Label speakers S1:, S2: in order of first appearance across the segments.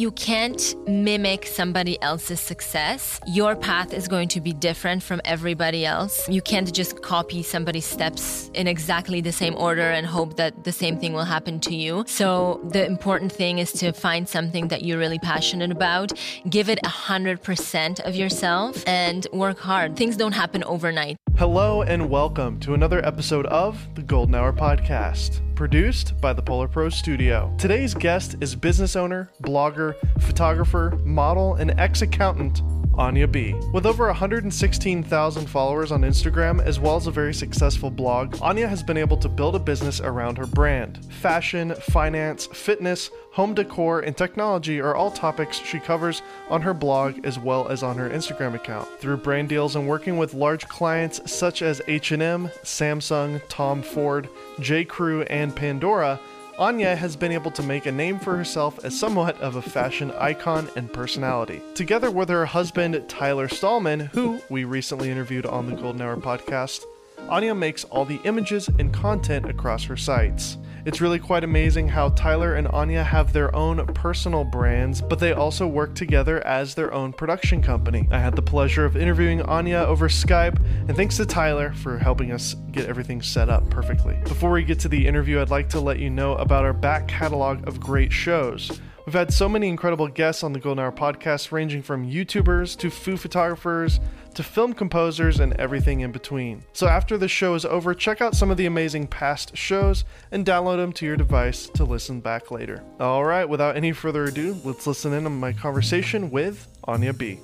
S1: you can't mimic somebody else's success. Your path is going to be different from everybody else. You can't just copy somebody's steps in exactly the same order and hope that the same thing will happen to you. So the important thing is to find something that you're really passionate about, give it 100% of yourself and work hard. Things don't happen overnight.
S2: Hello and welcome to another episode of the Golden Hour Podcast, produced by the PolarPro Studio. Today's guest is business owner, blogger, photographer, model, and ex accountant. Ania B. With over 116,000 followers on Instagram, as well as a very successful blog, Ania has been able to build a business around her brand. Fashion, finance, fitness, home decor, and technology are all topics she covers on her blog as well as on her Instagram account. Through brand deals and working with large clients such as H&M, Samsung, Tom Ford, J.Crew, and Pandora, Ania has been able to make a name for herself as somewhat of a fashion icon and personality. Together with her husband, Tyler Stalman, who we recently interviewed on the Golden Hour podcast, Ania makes all the images and content across her sites. It's really quite amazing how Tyler and Ania have their own personal brands, but they also work together as their own production company. I had the pleasure of interviewing Ania over Skype, and thanks to Tyler for helping us get everything set up perfectly. Before we get to the interview, I'd like to let you know about our back catalog of great shows. We've had so many incredible guests on the Golden Hour podcast, ranging from YouTubers to food photographers to film composers and everything in between. So after the show is over, check out some of the amazing past shows and download them to your device to listen back later. All right, without any further ado, let's listen in on my conversation with Ania B.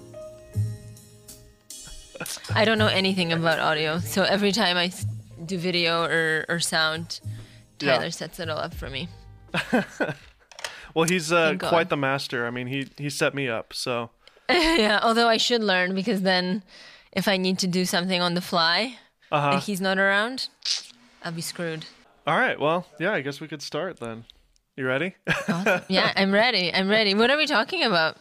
S1: I don't know anything about audio, so every time I do video or, or sound, Tyler yeah. sets it all up for me.
S2: Well, he's uh, quite the master. I mean, he he set me up. So
S1: yeah, although I should learn because then if I need to do something on the fly uh-huh. and he's not around, I'll be screwed.
S2: All right. Well, yeah, I guess we could start then. You ready?
S1: awesome. Yeah, I'm ready. I'm ready. What are we talking about?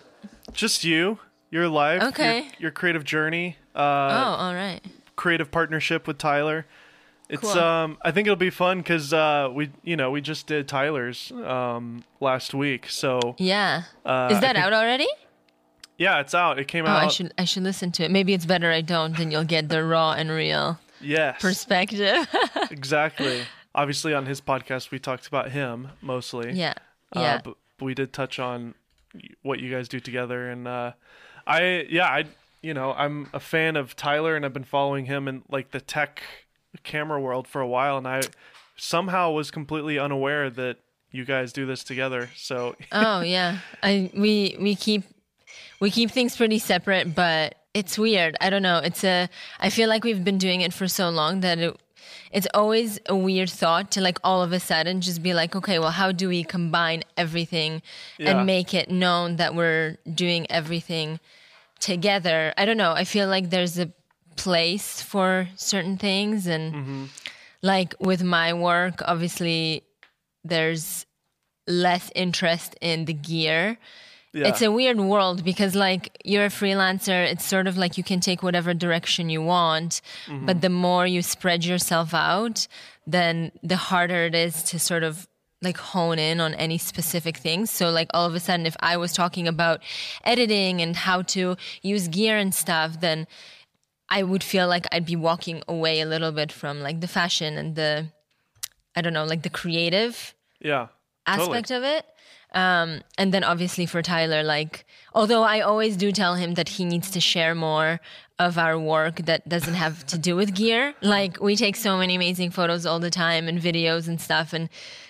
S2: Just you, your life,
S1: okay,
S2: your, your creative journey. Uh,
S1: oh, all right.
S2: Creative partnership with Tyler. It's cool. um I think it'll be fun because uh we you know we just did Tyler's um last week so
S1: yeah. uh, is that think, out already?
S2: Yeah it's out. It came
S1: oh,
S2: out
S1: I should I should listen to it. Maybe it's better I don't then you'll get the raw and real
S2: yes.
S1: perspective.
S2: Exactly. Obviously on his podcast we talked about him mostly.
S1: Yeah. Uh, yeah.
S2: but, but we did touch on what you guys do together and uh I yeah I you know I'm a fan of Tyler and I've been following him and like the tech camera world for a while, and I somehow was completely unaware that you guys do this together. So
S1: oh yeah, I we we keep we keep things pretty separate, but it's weird. I don't know. It's a I feel like we've been doing it for so long that it it's always a weird thought to like all of a sudden just be like, okay, well, how do we combine everything yeah. and make it known that we're doing everything together? I don't know. I feel like there's a place for certain things and mm-hmm. like with my work obviously there's less interest in the gear yeah. it's a weird world because like you're a freelancer it's sort of like you can take whatever direction you want mm-hmm. but the more you spread yourself out then the harder it is to sort of like hone in on any specific things. So like all of a sudden if I was talking about editing and how to use gear and stuff, then I would feel like I'd be walking away a little bit from like the fashion and the I don't know, like the creative
S2: yeah
S1: aspect
S2: totally.
S1: of it. Um, and then obviously for Tyler, like although I always do tell him that he needs to share more of our work that doesn't have to do with gear. Like we take so many amazing photos all the time and videos and stuff, and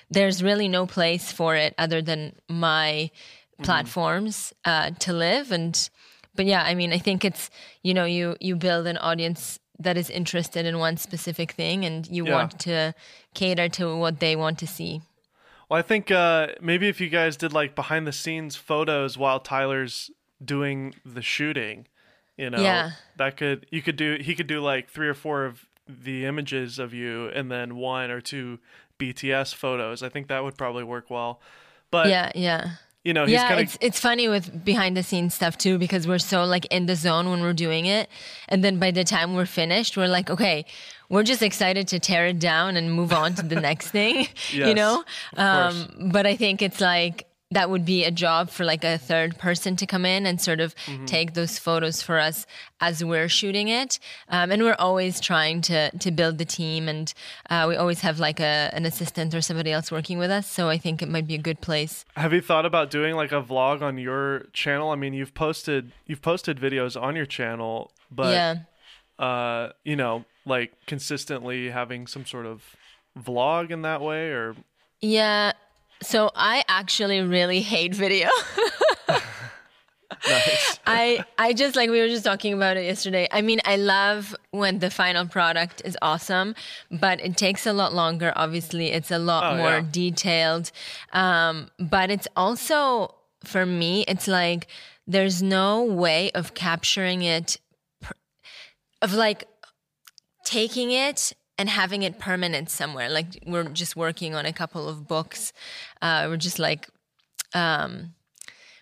S1: there's really no place for it other than my mm-hmm. platforms uh, to live and but yeah, I mean, I think it's you know you you build an audience that is interested in one specific thing, and you yeah. want to cater to what they want to see.
S2: Well, I think uh, maybe if you guys did like behind the scenes photos while Tyler's doing the shooting, you know,
S1: yeah.
S2: that could you could do he could do like three or four of the images of you and then one or two BTS photos. I think that would probably work well. But
S1: yeah, yeah
S2: you know,
S1: yeah,
S2: kinda...
S1: it's it's funny with behind the scenes stuff too because we're so like in the zone when we're doing it, and then by the time we're finished, we're like, okay, we're just excited to tear it down and move on to the next thing,
S2: yes,
S1: you know. Um, but I think it's like that would be a job for like a third person to come in and sort of
S2: Mm-hmm.
S1: take those photos for us as we're shooting it. Um, and we're always trying to to build the team, and uh, we always have like a an assistant or somebody else working with us. So I think it might be a good place.
S2: Have you thought about doing like a vlog on your channel? I mean, you've posted you've posted videos on your channel, but
S1: yeah.
S2: uh, you know, like consistently having some sort of vlog in that way or
S1: Yeah. So I actually really hate video.
S2: nice.
S1: I I just like we were just talking about it yesterday. I mean, I love when the final product is awesome, but it takes a lot longer. Obviously, it's a lot
S2: Oh,
S1: more
S2: yeah.
S1: detailed. Um, but it's also for me, it's like there's no way of capturing it, of like taking it and having it permanent somewhere. Like we're just working on a couple of books. Uh, we're just like um,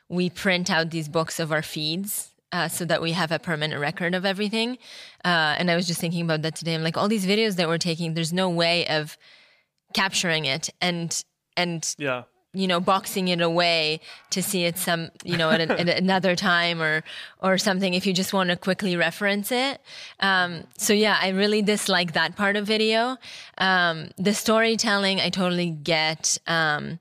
S1: we print out these books of our feeds. Uh, so that we have a permanent record of everything. Uh, and I was just thinking about that today. I'm like, all these videos that we're taking, there's no way of capturing it and and
S2: Yeah.
S1: You know boxing it away to see it some you know at, a, at another time or or something if you just want to quickly reference it. Um, so yeah i really dislike that part of video. Um, the storytelling i totally get. Um,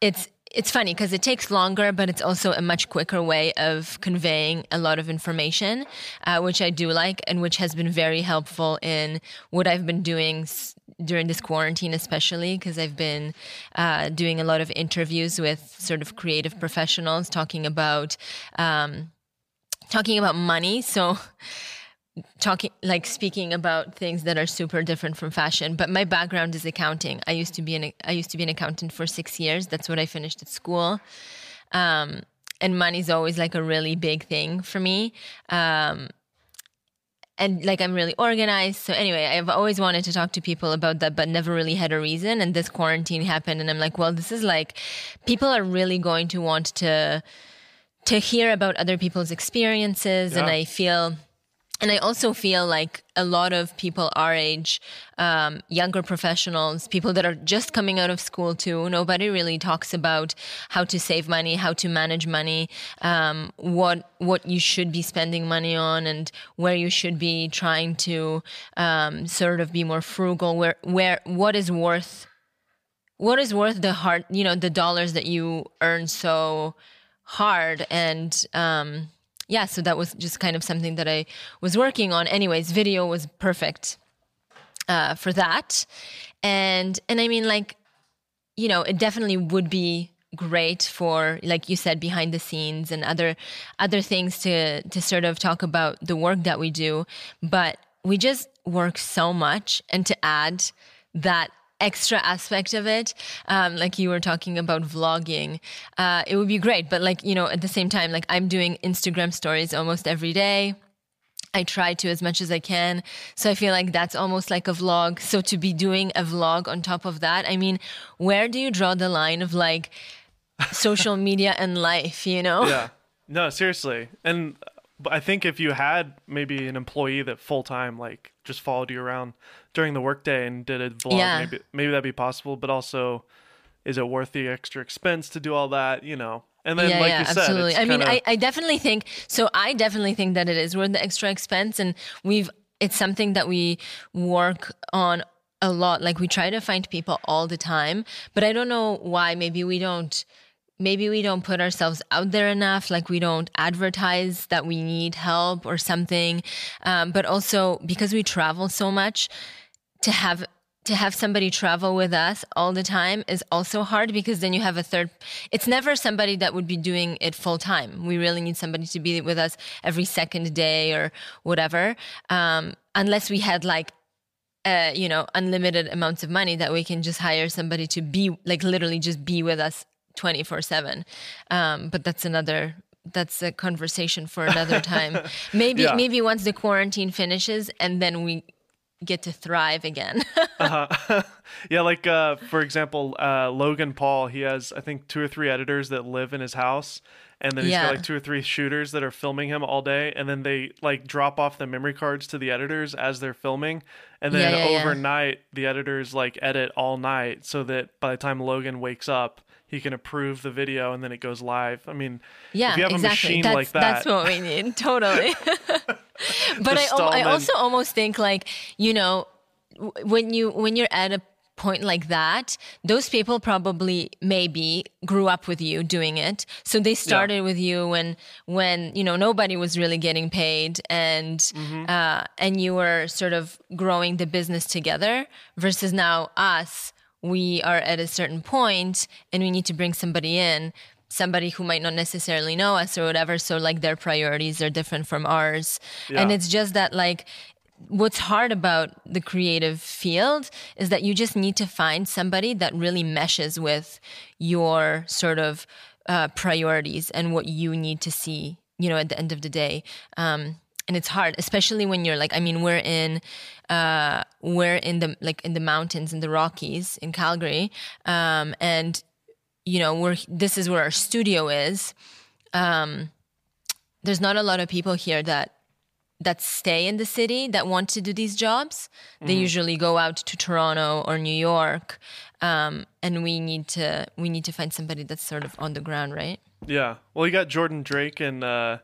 S1: it's it's funny because it takes longer, but it's also a much quicker way of conveying a lot of information, uh, which I do like and which has been very helpful in what I've been doing during this quarantine, especially because I've been uh, doing a lot of interviews with sort of creative professionals talking about um, talking about money. So talking like speaking about things that are super different from fashion. But my background is accounting. I used to be an i used to be an accountant for six years. That's what i finished at school. Um, and money's always like a really big thing for me. Um, and like i'm really organized. So anyway i've always wanted to talk to people about that but never really had a reason. And this quarantine happened and i'm like well this is like people are really going to want to to hear about other people's experiences and i feel and I also feel like a lot of people our age, um, younger professionals, people that are just coming out of school too, nobody really talks about how to save money, how to manage money, um, what what you should be spending money on, and where you should be trying to um, sort of be more frugal. Where where what is worth what is worth the hard you know the dollars that you earn so hard and um yeah so that was just kind of something that i was working on. Anyways video was perfect uh for that. And and i mean like you know it definitely would be great for like you said behind the scenes and other other things to to sort of talk about the work that we do. But we just work so much and to add that extra aspect of it um, like you were talking about vlogging uh, it would be great but like you know at the same time like i'm doing instagram stories almost every day I try to as much as I can. So I feel like that's almost like a vlog. So to be doing a vlog on top of that, I mean, where do you draw the line of like social media and life, you know?
S2: Yeah. No, seriously. And but I think if you had maybe an employee that full time like just followed you around during the workday and did a vlog,
S1: Yeah.
S2: maybe maybe that'd be possible. But also, is it worth the extra expense to do all that? You know. And then,
S1: yeah,
S2: like
S1: yeah,
S2: you said,
S1: absolutely. I mean,
S2: kinda-
S1: I, I definitely think so. I definitely think that it is worth the extra expense, and we've it's something that we work on a lot. Like we try to find people all the time, but I don't know why. Maybe we don't. Maybe we don't put ourselves out there enough. Like we don't advertise that we need help or something. Um, but also because we travel so much, to have to have somebody travel with us all the time is also hard because then you have a third it's never somebody that would be doing it full time we really need somebody to be with us every second day or whatever um, unless we had like uh, you know unlimited amounts of money that we can just hire somebody to be like literally just be with us 24 7 um, but that's another that's a conversation for another time maybe
S2: Yeah.
S1: maybe once the quarantine finishes and then we get to thrive again
S2: yeah, like uh, for example, uh, Logan Paul, he has I think two or three editors that live in his house, and then he's
S1: Yeah.
S2: got like two or three shooters that are filming him all day, and then they like drop off the memory cards to the editors as they're filming, and then
S1: yeah, yeah.
S2: overnight the editors like edit all night so that by the time Logan wakes up, he can approve the video and then it goes live. I mean,
S1: yeah,
S2: if you have
S1: exactly.
S2: a machine
S1: that's,
S2: like that,
S1: that's what we need. Totally. but I, I also almost think like you know when you when you're at a point like that those people probably maybe grew up with you doing it so they started with you when when you know nobody was really getting paid and
S2: Mm-hmm.
S1: uh, and you were sort of growing the business together versus now us we are at a certain point and we need to bring somebody in somebody who might not necessarily know us or whatever so like their priorities are different from ours. And it's just that like what's hard about the creative field is that you just need to find somebody that really meshes with your sort of uh, priorities and what you need to see you know at the end of the day. Um, and it's hard especially when you're like i mean we're in uh, we're in the like in the mountains in the rockies in calgary um, and you know we're this is where our studio is um, there's not a lot of people here that that stay in the city that want to do these jobs. They usually go out to Toronto or New York, um, and we need to we need to find somebody that's sort of on the ground, right?
S2: yeah. Well, you got Jordan Drake and uh,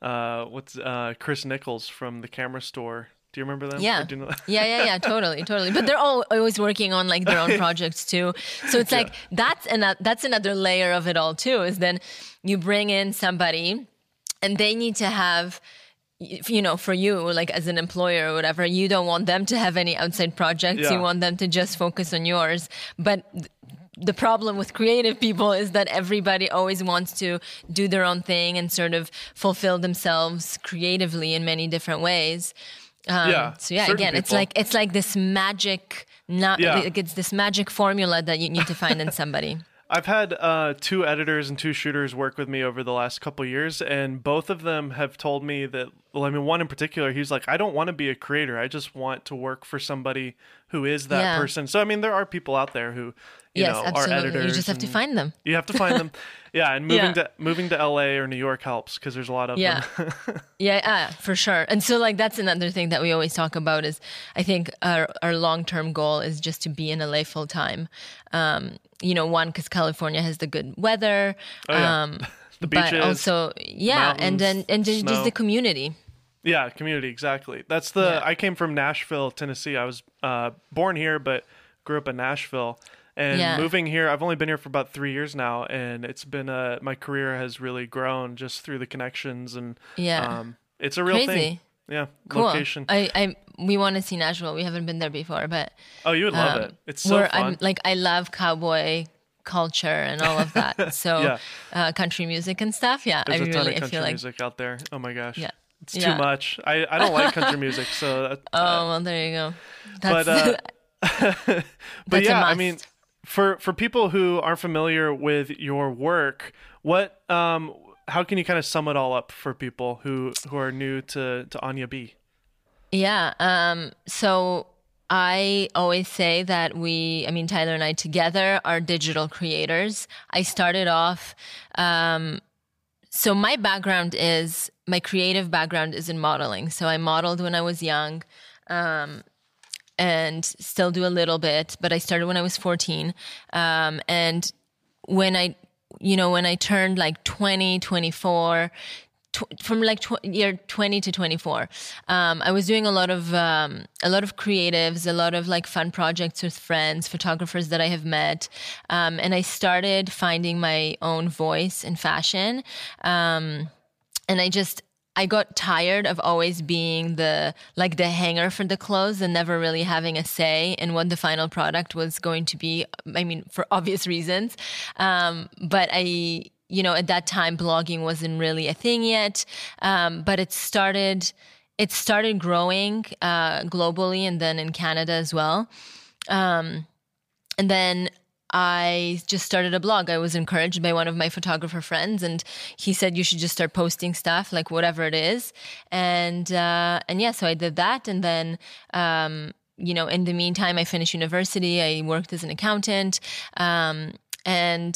S2: uh, what's uh, Chris Niccolls from the Camera Store. Do you remember them?
S1: Yeah.
S2: You know-
S1: yeah, yeah, yeah, totally, totally. But they're all always working on like their own projects too. So it's like that's another that's another layer of it all too. Is then you bring in somebody, and they need to have you know, for you, like as an employer or whatever, you don't want them to have any outside projects.
S2: Yeah.
S1: You want them to just focus on yours. But th- the problem with creative people is that everybody always wants to do their own thing and sort of fulfill themselves creatively in many different ways. Um,
S2: Yeah,
S1: So yeah, again, it's like it's like this magic. Not
S2: Yeah.
S1: like it's this magic formula that you need to find in somebody.
S2: I've had uh, two editors and two shooters work with me over the last couple years, and both of them have told me that. Well, I mean, one in particular, he's like, I don't want to be a creator. I just want to work for somebody who is that
S1: Yeah.
S2: person. So, I mean, there are people out there who, you
S1: yes,
S2: know,
S1: absolutely.
S2: are editors.
S1: You just have to find them.
S2: You have to find them. Yeah, and moving
S1: Yeah.
S2: to moving to LA or New York helps because there's a lot of
S1: Yeah.
S2: them.
S1: Yeah, uh, for sure. And so, like, that's another thing that we always talk about is I think our, our long term goal is just to be in LA full time. Um, you know, one, because California has the good weather.
S2: Oh, yeah.
S1: um,
S2: The
S1: but also, yeah, and then and just, just the community.
S2: Yeah, community exactly. That's the.
S1: Yeah.
S2: I came from Nashville, Tennessee. I was uh, born here, but grew up in Nashville. And
S1: Yeah.
S2: moving here, I've only been here for about three years now, and it's been a my career has really grown just through the connections and
S1: Yeah.
S2: um, it's a real thing.
S1: Crazy.
S2: Yeah,
S1: Cool.
S2: location.
S1: I, I we want to see Nashville. We haven't been there before, but
S2: oh, you would love
S1: um,
S2: it. It's so fun.
S1: I'm like I love cowboy culture and all of that. So
S2: Yeah.
S1: uh, country music and stuff. Yeah,
S2: There's
S1: I
S2: a ton
S1: really
S2: of
S1: I
S2: country
S1: feel like
S2: music out there. Oh my gosh.
S1: Yeah.
S2: It's
S1: Yeah.
S2: too much. I, I don't like country music, so that,
S1: oh well, there you go. That's,
S2: but uh, but yeah, I mean, for for people who aren't familiar with your work, what um, how can you kind of sum it all up for people who who are new to to Ania B?
S1: Yeah. Um, so I always say that we, I mean, Tyler and I together are digital creators. I started off, um, so my background is, my creative background is in modeling. So I modeled when I was young. Um, and still do a little bit, but I started when I was 14. Um, and when I, you know, when I turned like 20, 24, tw- from like tw- year 20 to 24 um, i was doing a lot of um, a lot of creatives a lot of like fun projects with friends photographers that i have met um, and i started finding my own voice in fashion um, and i just I got tired of always being the like the hanger for the clothes and never really having a say in what the final product was going to be. I mean, for obvious reasons. Um, but I, you know, at that time, blogging wasn't really a thing yet. Um, but it started, it started growing uh, globally and then in Canada as well. Um, and then I just started a blog. I was encouraged by one of my photographer friends, and he said you should just start posting stuff, like whatever it is. And uh, and yeah, so I did that, and then. Um, you know, in the meantime, I finished university. I worked as an accountant, um, and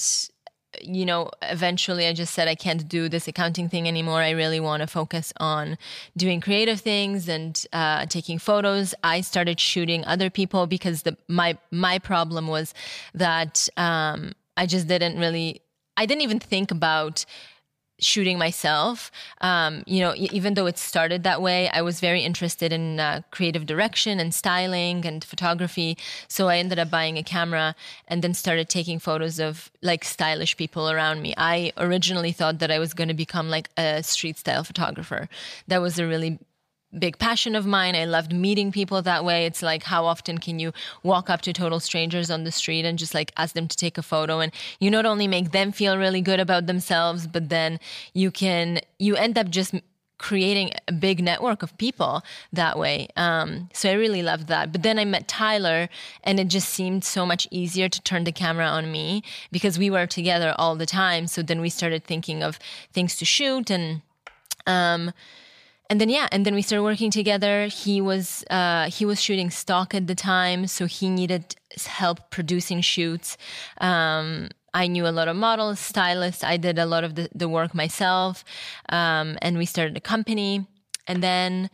S1: you know, eventually I just said I can't do this accounting thing anymore. I really want to focus on doing creative things and uh, taking photos. I started shooting other people because the my my problem was that um, I just didn't really. I didn't even think about shooting myself. Um, you know, even though it started that way, I was very interested in uh, creative direction and styling and photography. So I ended up buying a camera and then started taking photos of like stylish people around me. I originally thought that I was going to become like a street style photographer. That was a really big passion of mine. I loved meeting people that way. It's like how often can you walk up to total strangers on the street and just like ask them to take a photo and you not only make them feel really good about themselves, but then you can you end up just creating a big network of people that way. Um, so I really loved that. But then I met Tyler, and it just seemed so much easier to turn the camera on me because we were together all the time. So then we started thinking of things to shoot and. Um, and then yeah and then we started working together. He was uh, he was shooting stock at the time so he needed help producing shoots. Um, i knew a lot of models stylists. I did a lot of the, the work myself um, and we started a company. And then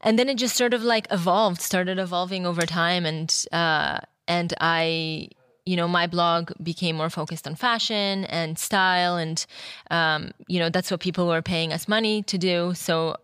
S1: and then it just sort of like evolved started evolving over time. And uh, and i you know my blog became more focused on fashion and style. And um, you know that's what people were paying us money to do. So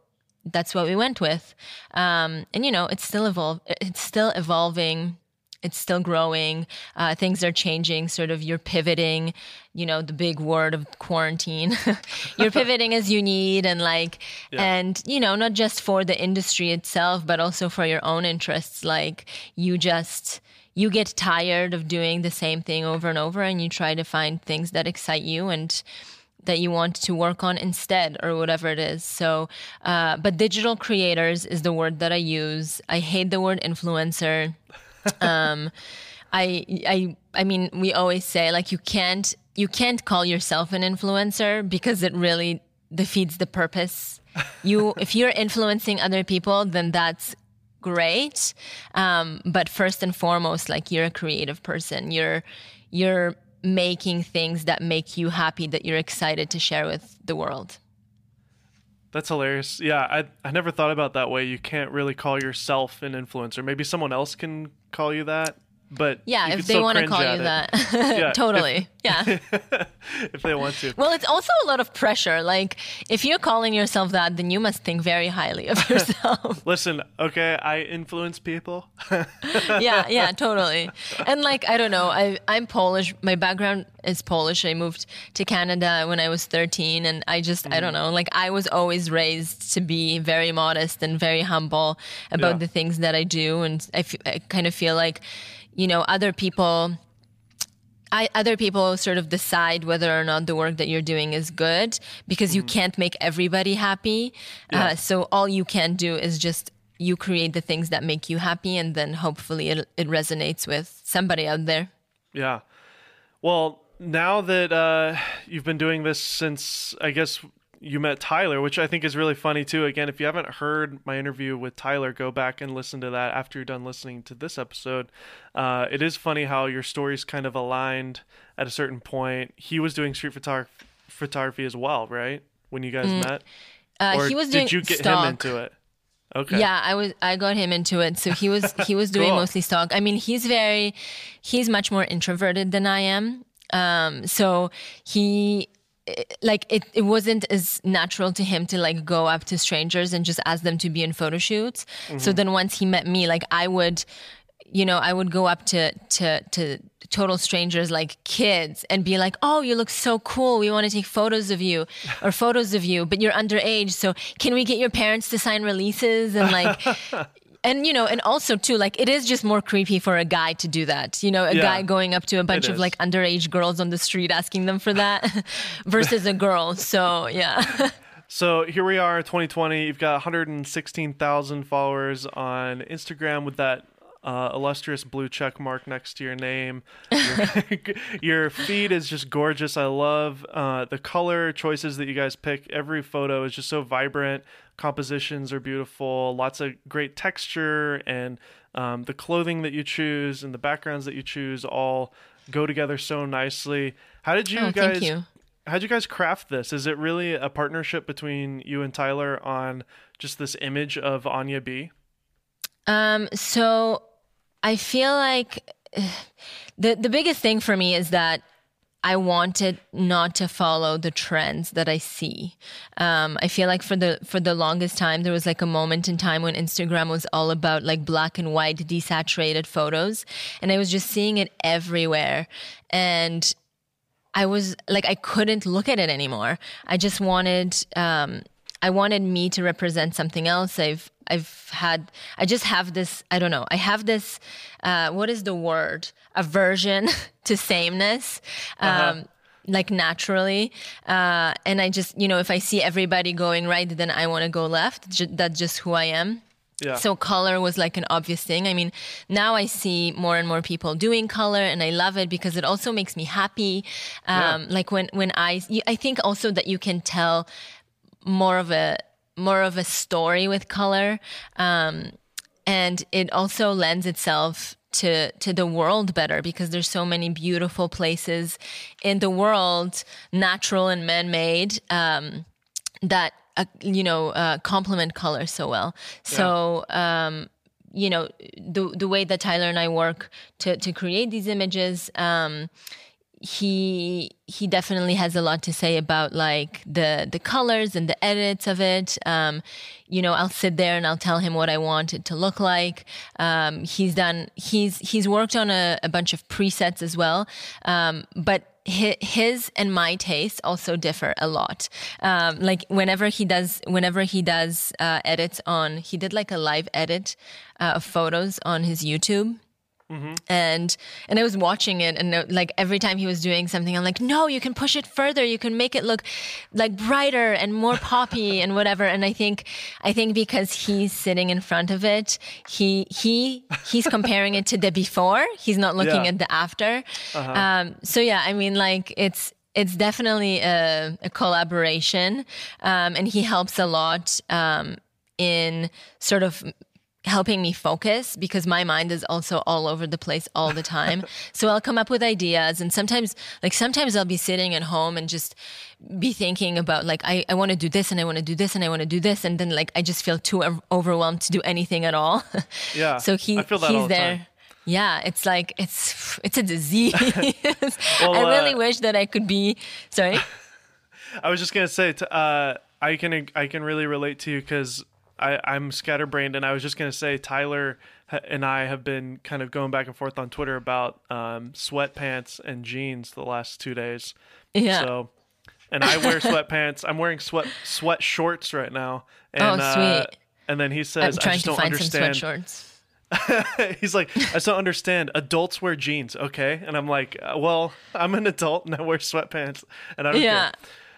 S1: that's what we went with. Um, and you know, it's still evolve. It's still evolving. It's still growing. Uh, things are changing. Sort of, you're pivoting. You know, the big word of quarantine. you're pivoting as you need, and like, yeah. and you know, not just for the industry itself, but also for your own interests. Like, you just you get tired of doing the same thing over and over, and you try to find things that excite you and that you want to work on instead or whatever it is. So uh, but digital creators is the word that i use. I hate the word influencer. Um, i i i mean we always say like you can't you can't call yourself an influencer because it really defeats the purpose. You if you're influencing other people then that's great. Um, but first and foremost like you're a creative person. You're you're making things that make you happy that you're excited to share with the world.
S2: That's hilarious. Yeah, I I never thought about that way. You can't really call yourself an influencer. Maybe someone else can call you that but
S1: yeah, if they want to call you that, yeah, totally, if, yeah.
S2: if they want to.
S1: Well, it's also a lot of pressure. Like if you're calling yourself that, then you must think very highly of yourself.
S2: Listen, okay, I influence people.
S1: yeah, yeah, totally. And like I don't know, I I'm Polish. My background is Polish. I moved to Canada when I was 13, and I just mm. I don't mm. know, like I was always raised to be very modest and very humble about yeah. the things that I do, and I, f- I kind of feel like you know, other people I, other people sort of decide whether or not the work that you're doing is good because mm-hmm. you can't make everybody happy. Yeah. Uh, so all you can do is just you create the things that make you happy, and then hopefully it, it resonates with somebody out there.
S2: Yeah. Well, now that uh, you've been doing this since I guess you met Tyler, which I think is really funny too. Again, if you haven't heard my interview with Tyler, go back and listen to that after you're done listening to this episode. Uh, it is funny how your stories kind of aligned at a certain point. He was doing street photog- photography as well, right? When you guys mm. met,
S1: uh, or he was doing
S2: did you get
S1: stock.
S2: him into it? Okay.
S1: Yeah, I was I got him into it. So he was he was doing cool. mostly stock. I mean, he's very he's much more introverted than I am. Um, so he like it, it wasn't as natural to him to like go up to strangers and just ask them to be in photo shoots. Mm-hmm. So then once he met me, like I would, you know, I would go up to to to total strangers like kids and be like, "Oh, you look so cool. We want to take photos of you or photos of you, but you're underage. So can we get your parents to sign releases and like and you know and also too like it is just more creepy for a guy to do that you know a yeah, guy going up to a bunch of like underage girls on the street asking them for that versus a girl so yeah
S2: so here we are 2020 you've got 116000 followers on instagram with that uh, illustrious blue check mark next to your name. Your, your feed is just gorgeous. I love uh, the color choices that you guys pick. Every photo is just so vibrant. Compositions are beautiful. Lots of great texture, and um, the clothing that you choose and the backgrounds that you choose all go together so nicely. How did you
S1: oh,
S2: guys?
S1: You.
S2: How did you guys craft this? Is it really a partnership between you and Tyler on just this image of Ania B?
S1: Um, so I feel like the the biggest thing for me is that I wanted not to follow the trends that I see. Um, I feel like for the for the longest time there was like a moment in time when Instagram was all about like black and white desaturated photos, and I was just seeing it everywhere, and I was like I couldn't look at it anymore. I just wanted um, I wanted me to represent something else. I've I've had I just have this I don't know I have this uh, what is the word aversion to sameness. Um, uh-huh. Like naturally, uh, and I just you know if I see everybody going right, then I want to go left. That's just who I am. Yeah. So color was like an obvious thing. I mean, now I see more and more people doing color, and I love it because it also makes me happy. Um, yeah. Like when when I I think also that you can tell more of a more of a story with color, um, and it also lends itself to to the world better because there's so many beautiful places in the world, natural and man-made, um, that uh, you know uh, complement color so well. So. Um, you know the the way that Tyler and I work to to create these images, um, he he definitely has a lot to say about like the the colors and the edits of it. Um, you know, I'll sit there and I'll tell him what I want it to look like. Um, he's done he's he's worked on a, a bunch of presets as well, um, but his and my tastes also differ a lot. Um, like whenever he does, whenever he does uh, edits on, he did like a live edit uh, of photos on his YouTube. Mm-hmm. And and I was watching it, and uh, like every time he was doing something, I'm like, no, you can push it further. You can make it look like brighter and more poppy and whatever. And I think I think because he's sitting in front of it, he he he's comparing it to the before. He's not looking yeah. at the after. Uh-huh. Um, so yeah, I mean, like it's it's definitely a, a collaboration, um, and he helps a lot um, in sort of helping me focus because my mind is also all over the place all the time. so I'll come up with ideas and sometimes like sometimes I'll be sitting at home and just be thinking about like I, I want to do this and I want to do this and I want to do this and then like I just feel too overwhelmed to do anything at all.
S2: Yeah.
S1: so he he's the there.
S2: Time.
S1: Yeah, it's like it's it's a disease. well, I really uh, wish that I could be sorry.
S2: I was just gonna say, uh, I can I can really relate to you because I, I'm scatterbrained, and I was just gonna say Tyler and I have been kind of going back and forth on Twitter about um, sweatpants and jeans the last two days.
S1: Yeah.
S2: So, and I wear sweatpants. I'm wearing sweat sweat shorts right now. And,
S1: oh, sweet. Uh,
S2: and then he says,
S1: I'm trying
S2: "I just
S1: to
S2: don't
S1: find
S2: understand."
S1: Some sweatshorts.
S2: He's like, I just don't understand. Adults wear jeans, okay? And I'm like, well, I'm an adult and I wear sweatpants, and I don't
S1: yeah.
S2: care.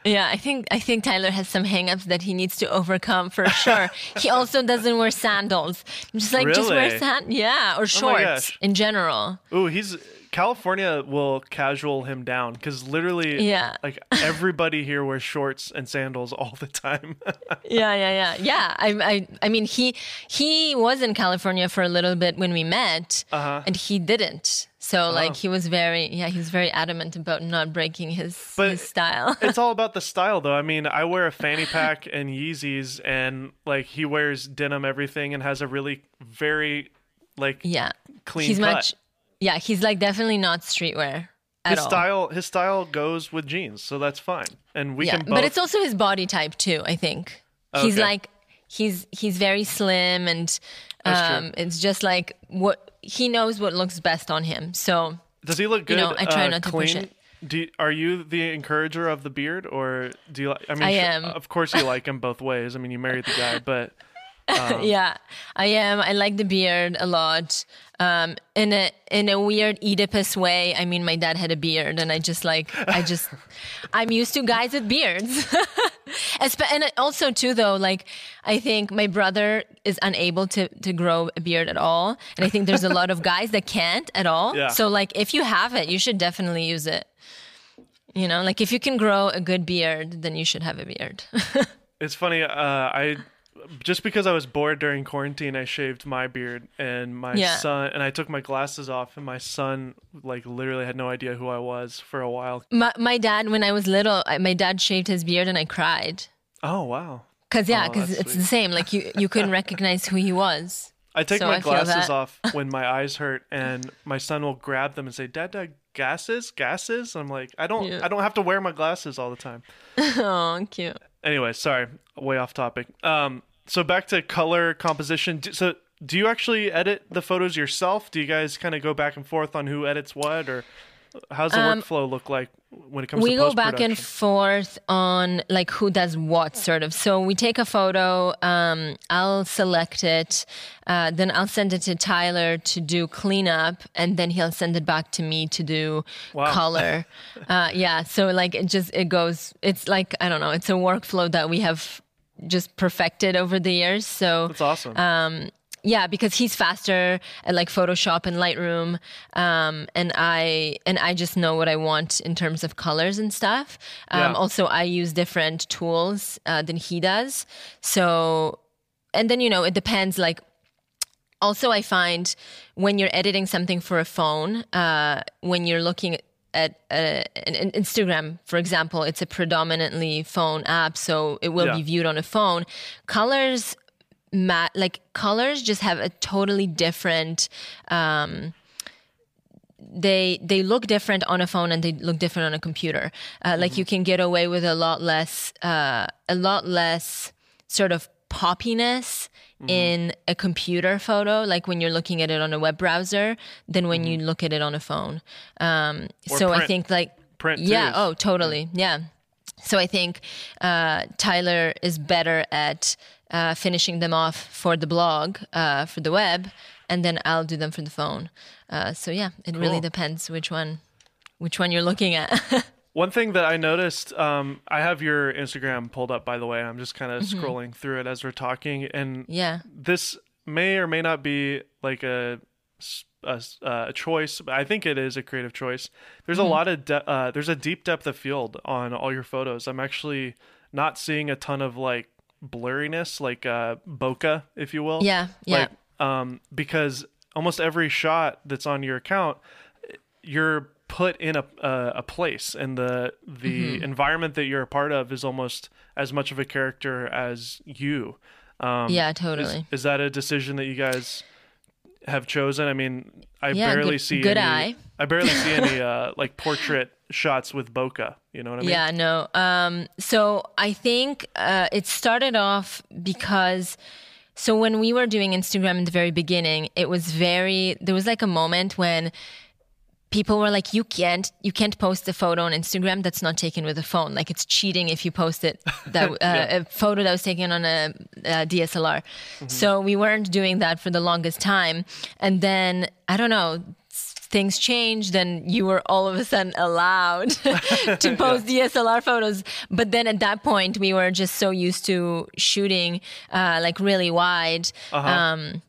S1: Yeah, I think I think Tyler has some hangups that he needs to overcome for sure. he also doesn't wear sandals. I'm just like
S2: really?
S1: just wear sand, yeah, or oh shorts oh in general.
S2: Ooh, he's California will casual him down because literally,
S1: yeah,
S2: like everybody here wears shorts and sandals all the time.
S1: yeah, yeah, yeah, yeah. I, I, I mean, he he was in California for a little bit when we met, uh-huh. and he didn't. So like oh. he was very yeah he was very adamant about not breaking his, but his style.
S2: it's all about the style though. I mean, I wear a fanny pack and Yeezys, and like he wears denim everything and has a really very like
S1: yeah
S2: clean.
S1: He's
S2: cut.
S1: much yeah he's like definitely not streetwear. his
S2: all. style his style goes with jeans, so that's fine. And we
S1: yeah,
S2: can both...
S1: but it's also his body type too. I think okay. he's like he's he's very slim and um, it's just like what he knows what looks best on him. So
S2: does he look good?
S1: You know, I try
S2: uh,
S1: not to
S2: clean?
S1: push it.
S2: Do you, are you the encourager of the beard, or do you? I mean,
S1: I am.
S2: Of course, you like him both ways. I mean, you married the guy, but
S1: um, yeah, I am. I like the beard a lot. Um, in a in a weird Oedipus way. I mean, my dad had a beard, and I just like I just I'm used to guys with beards. and also too, though, like I think my brother is unable to to grow a beard at all, and I think there's a lot of guys that can't at all.
S2: Yeah.
S1: So like, if you have it, you should definitely use it. You know, like if you can grow a good beard, then you should have a beard.
S2: it's funny. Uh, I just because I was bored during quarantine, I shaved my beard and my yeah. son, and I took my glasses off, and my son like literally had no idea who I was for a while.
S1: My my dad, when I was little, my dad shaved his beard, and I cried.
S2: Oh wow!
S1: Cause yeah, because oh, it's sweet. the same. Like you you couldn't recognize who he was.
S2: I take so my I glasses off when my eyes hurt, and my son will grab them and say, "Dad, Dad, gases, gases. I'm like, I don't,
S1: Yeah.
S2: I don't have to wear my glasses all the time.
S1: oh, cute.
S2: Anyway, sorry, way off topic. Um, so back to color composition. So, do you actually edit the photos yourself? Do you guys kind of go back and forth on who edits what, or how's the workflow look like when it comes
S1: Um, we
S2: to
S1: go back and forth on like who does what sort of so we take a photo um, i'll select it uh, then i'll send it to tyler to do cleanup and then he'll send it back to me to do
S2: Wow.
S1: color uh, yeah so like it just it goes it's like i don't know it's a workflow that we have just perfected over the years so
S2: That's awesome.
S1: uh, yeah because he's faster at like photoshop and lightroom um, and i and i just know what i want in terms of colors and stuff um,
S2: Yeah.
S1: also i use different tools uh, than he does so and then you know it depends like also i find when you're editing something for a phone uh, when you're looking at uh, an, instagram for example it's a predominantly phone app so it will
S2: Yeah.
S1: be viewed on a phone. Colors ma- like colors just have a totally different um they they look different on a phone and they look different on a computer. Uh, like you can get away with a lot less uh, a lot less sort of poppiness in a computer photo like when you're looking at it on a web browser than when you look at it on a phone. Um, so i think like
S2: Print
S1: yeah
S2: is-
S1: oh totally yeah. so I think uh, Tyler is better at uh, finishing them off for the blog, uh, for the web, and then I'll do them for the phone. Uh, so yeah, it really depends which one, which one you're looking at.
S2: One thing that I noticed, um, I have your Instagram pulled up, by the way. I'm just kind of scrolling through it as we're talking, and
S1: Mm-hmm. yeah,
S2: this may or may not be like a a, uh, a choice. But I think it is a creative choice. There's
S1: Mm-hmm.
S2: a lot of de- uh, there's a deep depth of field on all your photos. I'm actually not seeing a ton of like blurriness, like uh, bokeh, if you will.
S1: yeah, yeah,
S2: Like, um, because almost every shot that's on your account, you're put in a a, a place, and the the
S1: Mm-hmm.
S2: environment that you're a part of is almost as much of a character as you. Um,
S1: yeah,
S2: is,
S1: totally.
S2: is that a decision that you guys have chosen? I mean, I
S1: Yeah,
S2: barely
S1: good-
S2: see
S1: good
S2: any,
S1: eye.
S2: I barely see any uh, like portrait shots with bokeh. You know what I mean?
S1: Yeah, no. Um, so I think uh, it started off because. So when we were doing Instagram in the very beginning, it was very. There was like a moment when people were like, "You can't, you can't post a photo on Instagram that's not taken with a phone. Like it's cheating if you post it that uh, a photo that was taken on a, uh DSLR." So we weren't doing that for the longest time, and then I don't know. Things changed, and you were all of a sudden allowed to post DSLR photos. But then at that point, we were just so used to shooting uh, like really wide um,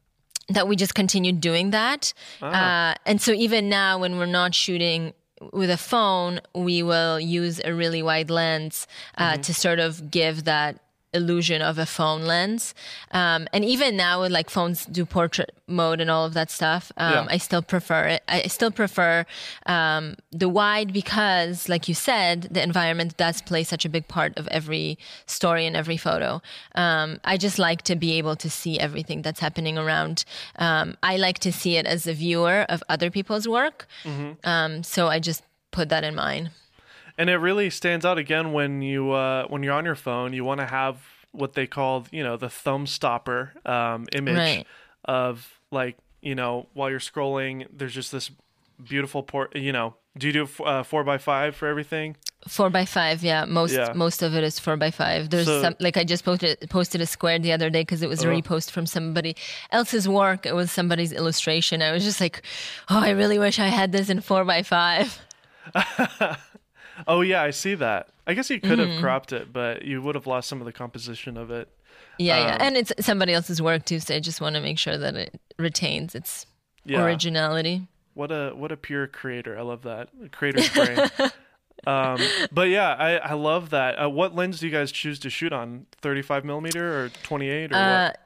S1: that we just continued doing that. Uh, and so even now, when we're not shooting with a phone, we will use a really wide lens uh, to sort of give that illusion of a phone lens. Um, and even now, with like phones do portrait mode and all of that stuff, um,
S2: Yeah.
S1: I still prefer it. I still prefer um, the wide because, like you said, the environment does play such a big part of every story and every photo. Um, I just like to be able to see everything that's happening around. Um, I like to see it as a viewer of other people's work. Um, so I just put that in mind.
S2: And it really stands out again when you uh, when you're on your phone. You want to have what they call you know the thumb stopper um, image
S1: Right.
S2: of like you know while you're scrolling. There's just this beautiful port. You know, do you do uh, four by five for everything?
S1: Four by five, yeah. Most
S2: Yeah.
S1: most of it is four by five. There's
S2: So-
S1: some like I just posted posted a square the other day because it was a
S2: Oh.
S1: repost from somebody else's work. It was somebody's illustration. I was just like, oh, I really wish I had this in four by five.
S2: Oh yeah, I see that. I guess you could
S1: Mm-hmm.
S2: have cropped it, but you would have lost some of the composition of it.
S1: Yeah,
S2: Um,
S1: yeah, and it's somebody else's work too. So I just want to make sure that it retains its
S2: Yeah.
S1: originality.
S2: What a what a pure creator. I love that creator's brain. um, but yeah, I I love that. Uh, what lens do you guys choose to shoot on? Thirty five millimeter or twenty eight or
S1: Uh,
S2: what?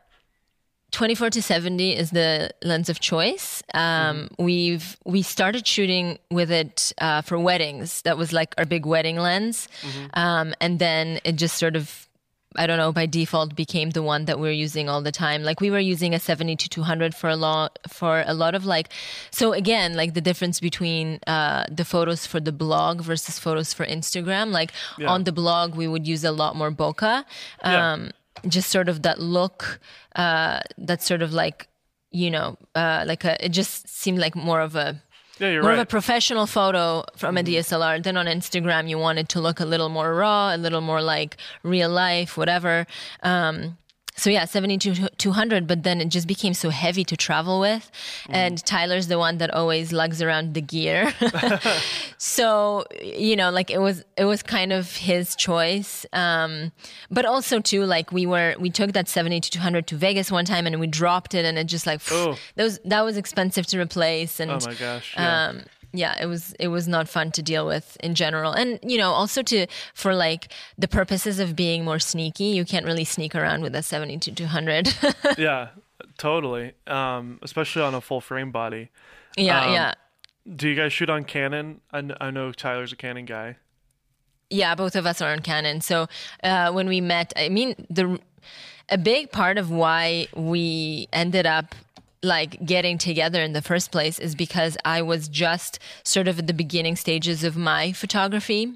S1: 24 to 70 is the lens of choice. Um, We've we started shooting with it uh, for weddings. That was like our big wedding lens, um, and then it just sort of I don't know by default became the one that we're using all the time. Like we were using a 70 to 200 for a lot for a lot of like so again like the difference between uh, the photos for the blog versus photos for Instagram. Like
S2: Yeah.
S1: on the blog we would use a lot more bokeh.
S2: Yeah.
S1: Just sort of that look uh, that's sort of like you know uh, like a it just seemed like more of a
S2: Yeah,
S1: more
S2: right. Mm-hmm.
S1: of a professional photo from a DSLR. Then on Instagram, you want it to look a little more raw, a little more like real life, whatever. Um, so yeah, 70 to 200, but then it just became so heavy to travel with.
S2: Mm-hmm.
S1: And Tyler's the one that always lugs around the gear. so, you know, like it was, it was kind of his choice. Um, but also too, like we were, we took that 70 to 200 to Vegas one time and we dropped it and it just like,
S2: Oh.
S1: that was, that was expensive to replace. And
S2: oh my gosh. Yeah.
S1: um yeah it was it was not fun to deal with in general and you know also to for like the purposes of being more sneaky you can't really sneak around with a 70 to 200
S2: yeah, totally. Um, especially on a full frame body.
S1: yeah
S2: Um,
S1: yeah
S2: Do you guys shoot on Canon? I, I know Tyler's a Canon guy.
S1: yeah both of us are on canon so uh when we met i mean the a big part of why we ended up like getting together in the first place is because I was just sort of at the beginning stages of my photography.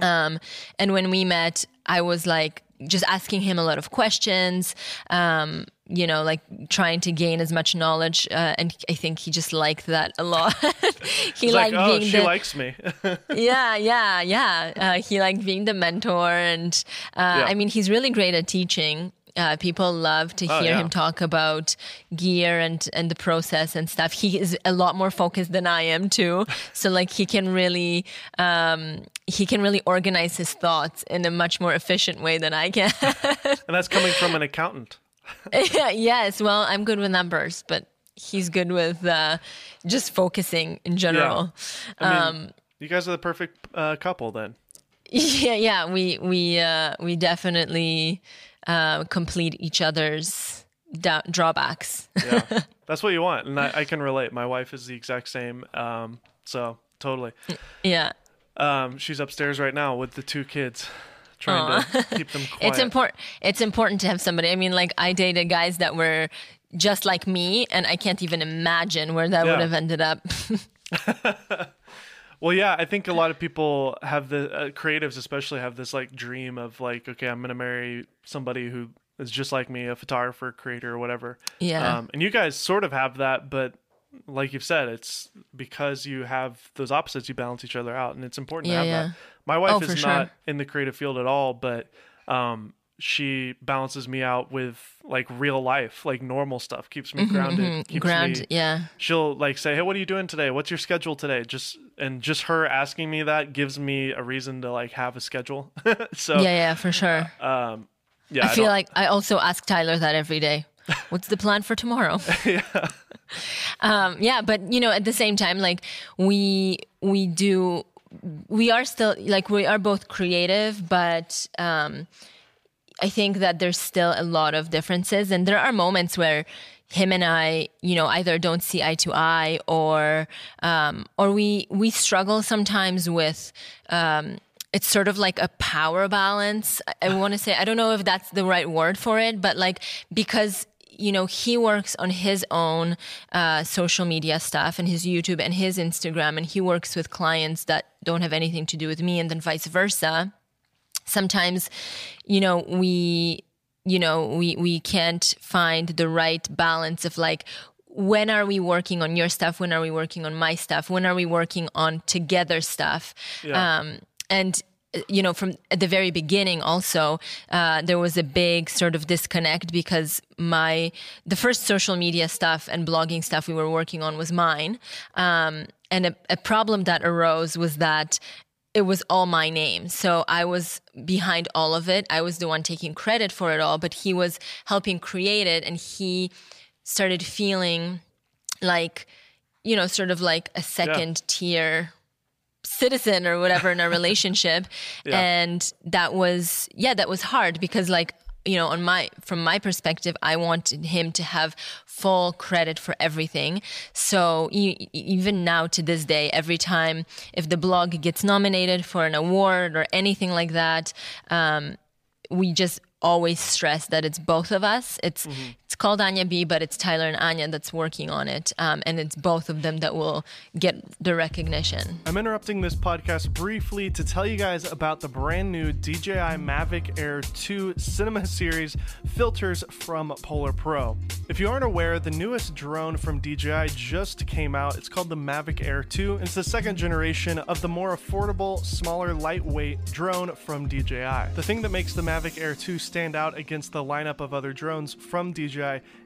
S1: Um, and when we met, I was like just asking him a lot of questions, um, you know, like trying to gain as much knowledge. Uh, and I think he just liked that a lot. he
S2: like,
S1: liked
S2: oh,
S1: being
S2: she
S1: the,
S2: likes me.
S1: yeah, yeah, yeah. Uh, he liked being the mentor, and uh,
S2: Yeah.
S1: I mean, he's really great at teaching. Uh, people love to
S2: Oh,
S1: hear
S2: yeah.
S1: him talk about gear and and the process and stuff. He is a lot more focused than I am too. So like he can really um, he can really organize his thoughts in a much more efficient way than I can.
S2: and that's coming from an accountant.
S1: yes, well, I'm good with numbers, but he's good with uh, just focusing in general.
S2: I mean,
S1: Um,
S2: you guys are the perfect uh, couple then.
S1: Yeah, yeah, we we uh, we definitely uh, complete each other's da- drawbacks.
S2: Yeah, that's what you want, and I, I can relate. My wife is the exact same. Um, so totally.
S1: yeah,
S2: Um, she's upstairs right now with the two kids, trying to keep them quiet.
S1: it's important. It's important to have somebody. I mean, like I dated guys that were just like me, and I can't even imagine where that
S2: Yeah.
S1: would have ended up.
S2: Well, yeah, I think a lot of people have the uh, creatives, especially, have this like dream of like, okay, I'm gonna marry somebody who is just like me, a photographer, creator, or whatever.
S1: Yeah.
S2: Um, and you guys sort of have that, but like you've said, it's because you have those opposites, you balance each other out, and it's important
S1: Yeah,
S2: to have
S1: yeah.
S2: that. My wife
S1: Oh,
S2: is
S1: sure.
S2: not in the creative field at all, but um, she balances me out with like real life, like normal stuff, keeps me grounded, keeps
S1: Mm-hmm, Ground,
S2: me
S1: yeah,
S2: she'll like say, "Hey, what are you doing today? What's your schedule today?" Just and just her asking me that gives me a reason to like have a schedule. so
S1: yeah, yeah, for sure.
S2: um, yeah,
S1: I feel
S2: don't-
S1: like I also ask Tyler that every day. What's the plan for tomorrow? yeah. Um, yeah, but you know, at the same time, like we we do we are still like we are both creative, but um I think that there's still a lot of differences and there are moments where him and I, you know, either don't see eye to eye or um or we we struggle sometimes with um it's sort of like a power balance. I, I want to say I don't know if that's the right word for it, but like because you know he works on his own uh, social media stuff and his youtube and his instagram and he works with clients that don't have anything to do with me and then vice versa sometimes you know we you know we we can't find the right balance of like when are we working on your stuff? When are we working on my stuff? When are we working on together stuff?
S2: Yeah.
S1: um and you know from at the very beginning also uh, there was a big sort of disconnect because my the first social media stuff and blogging stuff we were working on was mine. Um, and a, a problem that arose was that it was all my name. So I was behind all of it. I was the one taking credit for it all, but he was helping create it and he started feeling like, you know, sort of like a second tier citizen or whatever in our relationship.
S2: Yeah.
S1: And that was, yeah, that was hard because like, you know, on my from my perspective, I wanted him to have full credit for everything. So even now to this day, every time if the blog gets nominated for an award or anything like that, um, we just always stress that it's both of us. It's
S2: Mm-hmm.
S1: It's called Ania B, but it's Tyler and Ania that's working on it, um, and it's both of them that will get the recognition.
S2: I'm interrupting this podcast briefly to tell you guys about the brand new DJI Mavic Air 2 Cinema Series filters from PolarPro. If you aren't aware, the newest drone from DJI just came out. It's called the Mavic Air 2. It's the second generation of the more affordable, smaller, lightweight drone from DJI. The thing that makes the Mavic Air 2 stand out against the lineup of other drones from DJI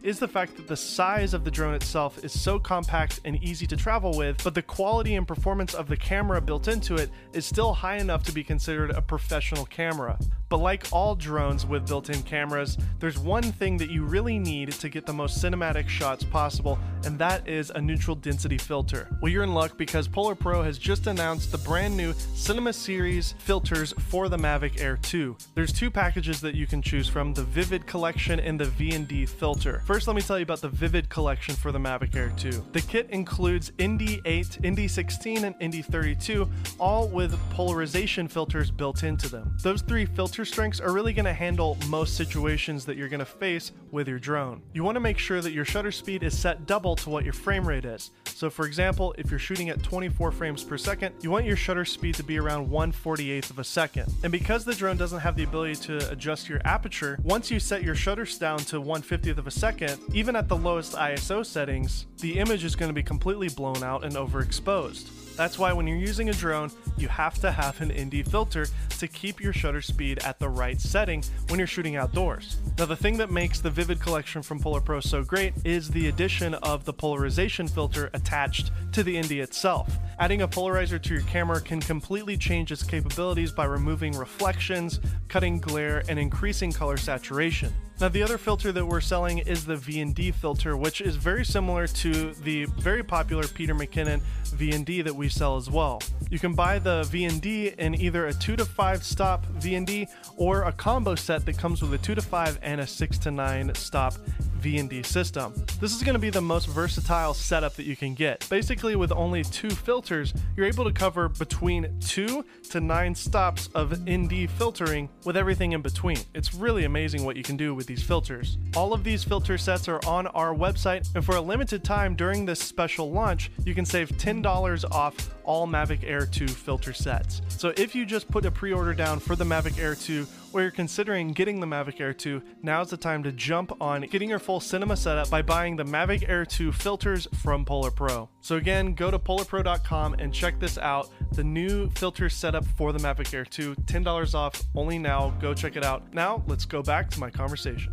S2: is the fact that the size of the drone itself is so compact and easy to travel with, but the quality and performance of the camera built into it is still high enough to be considered a professional camera. But like all drones with built in cameras, there's one thing that you really need to get the most cinematic shots possible, and that is a neutral density filter. Well, you're in luck because PolarPro has just announced the brand new Cinema Series filters for the Mavic Air 2. There's two packages that you can choose from the Vivid Collection and the VND filter. First, let me tell you about the Vivid Collection for the Mavic Air 2. The kit includes ND 8, ND 16, and ND 32, all with polarization filters built into them. Those three strengths are really going to handle most situations that you're going to face with your drone. You want to make sure that your shutter speed is set double to what your frame rate is. So, for example, if you're shooting at 24 frames per second, you want your shutter speed to be around 148th of a second. And because the drone doesn't have the ability to adjust your aperture, once you set your shutters down to 150th of a second, even at the lowest ISO settings, the image is going to be completely blown out and overexposed. That's why when you're using a drone, you have to have an ND filter to keep your shutter speed at the right setting when you're shooting outdoors. Now, the thing that makes the Vivid collection from PolarPro so great is the addition of the polarization filter attached to the ND itself. Adding a polarizer to your camera can completely change its capabilities by removing reflections, cutting glare, and increasing color saturation. Now, the other filter that we're selling is the VND filter, which is very similar to the very popular Peter McKinnon VND that we sell as well. You can buy the VND in either a 2 to 5 stop VND or a combo set that comes with a 2 to 5 and a 6 to 9 stop VND system. This is going to be the most versatile setup that you can get. Basically, with only two filters, you're able to cover between 2 to 9 stops of ND filtering with everything in between. It's really amazing what you can do with these filters. All of these filter sets are on our website, and for a limited time during this special launch, you can save $10 off all Mavic Air 2 filter sets. So if you just put a pre-order down for the Mavic Air 2 or you're considering getting the Mavic Air 2, now's the time to jump on getting your full cinema setup by buying the Mavic Air 2 filters from PolarPro. So again, go to polarpro.com and check this out. The new filter setup for the Mavic Air 2, $10 off only now. Go check it out. Now, let's go back to my conversation.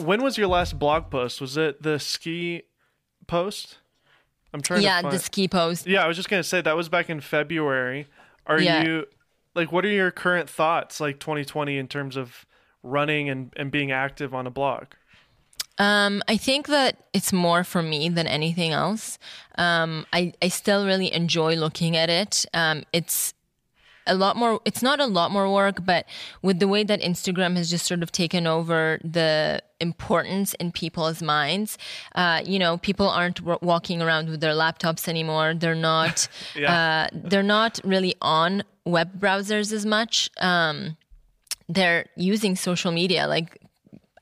S2: When was your last blog post? Was it the ski post? I'm trying
S1: yeah,
S2: to find
S1: the ski post.
S2: yeah, I was just gonna say that was back in February. Are
S1: Yeah.
S2: you like what are your current thoughts like 2020 in terms of running and, and being active on a blog?
S1: Um, I think that it's more for me than anything else. Um, I, I still really enjoy looking at it. Um, it's a lot more, it's not a lot more work, but with the way that Instagram has just sort of taken over the importance in people's minds, uh, you know, people aren't w- walking around with their laptops anymore. They're not,
S2: Yeah.
S1: uh, they're not really on web browsers as much. Um, they're using social media like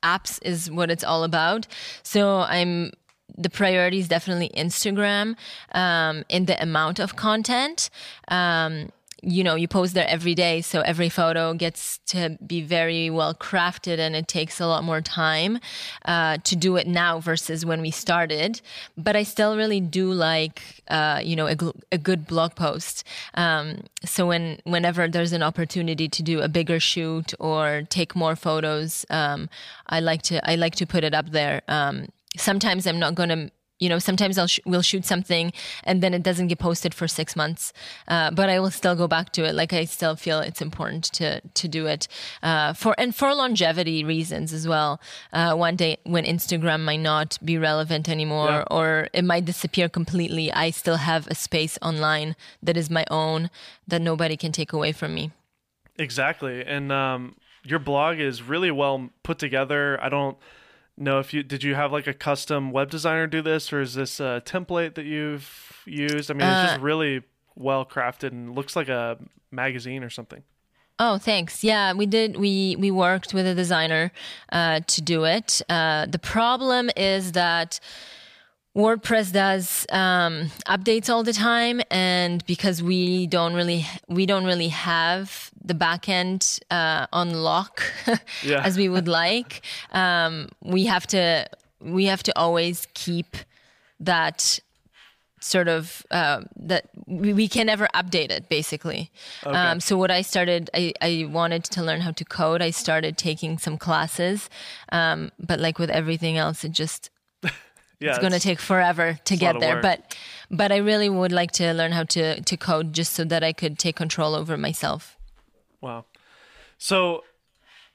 S1: apps is what it's all about. So I'm the priority is definitely Instagram um, in the amount of content. Um, you know, you post there every day, so every photo gets to be very well crafted, and it takes a lot more time uh, to do it now versus when we started. But I still really do like, uh, you know, a, a good blog post. Um, so when whenever there's an opportunity to do a bigger shoot or take more photos, um, I like to I like to put it up there. Um, sometimes I'm not gonna you know sometimes i'll sh- we'll shoot something and then it doesn't get posted for six months uh, but i will still go back to it like i still feel it's important to to do it uh, for and for longevity reasons as well uh, one day when instagram might not be relevant anymore
S2: Yeah.
S1: or it might disappear completely i still have a space online that is my own that nobody can take away from me
S2: Exactly. And um, your blog is really well put together. I don't know if you did you have like a custom web designer do this or is this a template that you've used? I mean, it's just really well crafted and looks like a magazine or something.
S1: Oh, thanks. Yeah, we did. We we worked with a designer uh, to do it. Uh, the problem is that WordPress does um, updates all the time, and because we don't really we don't really have the backend uh, on lock
S2: Yeah.
S1: as we would like, um, we have to we have to always keep that sort of uh, that we, we can never update it basically. Um, so what i started I, I wanted to learn how to code. I started taking some classes um, but like with everything else it just
S2: Yeah,
S1: it's going to take forever to get there
S2: work.
S1: but but i really would like to learn how to to code just so that i could take control over myself
S2: Wow. So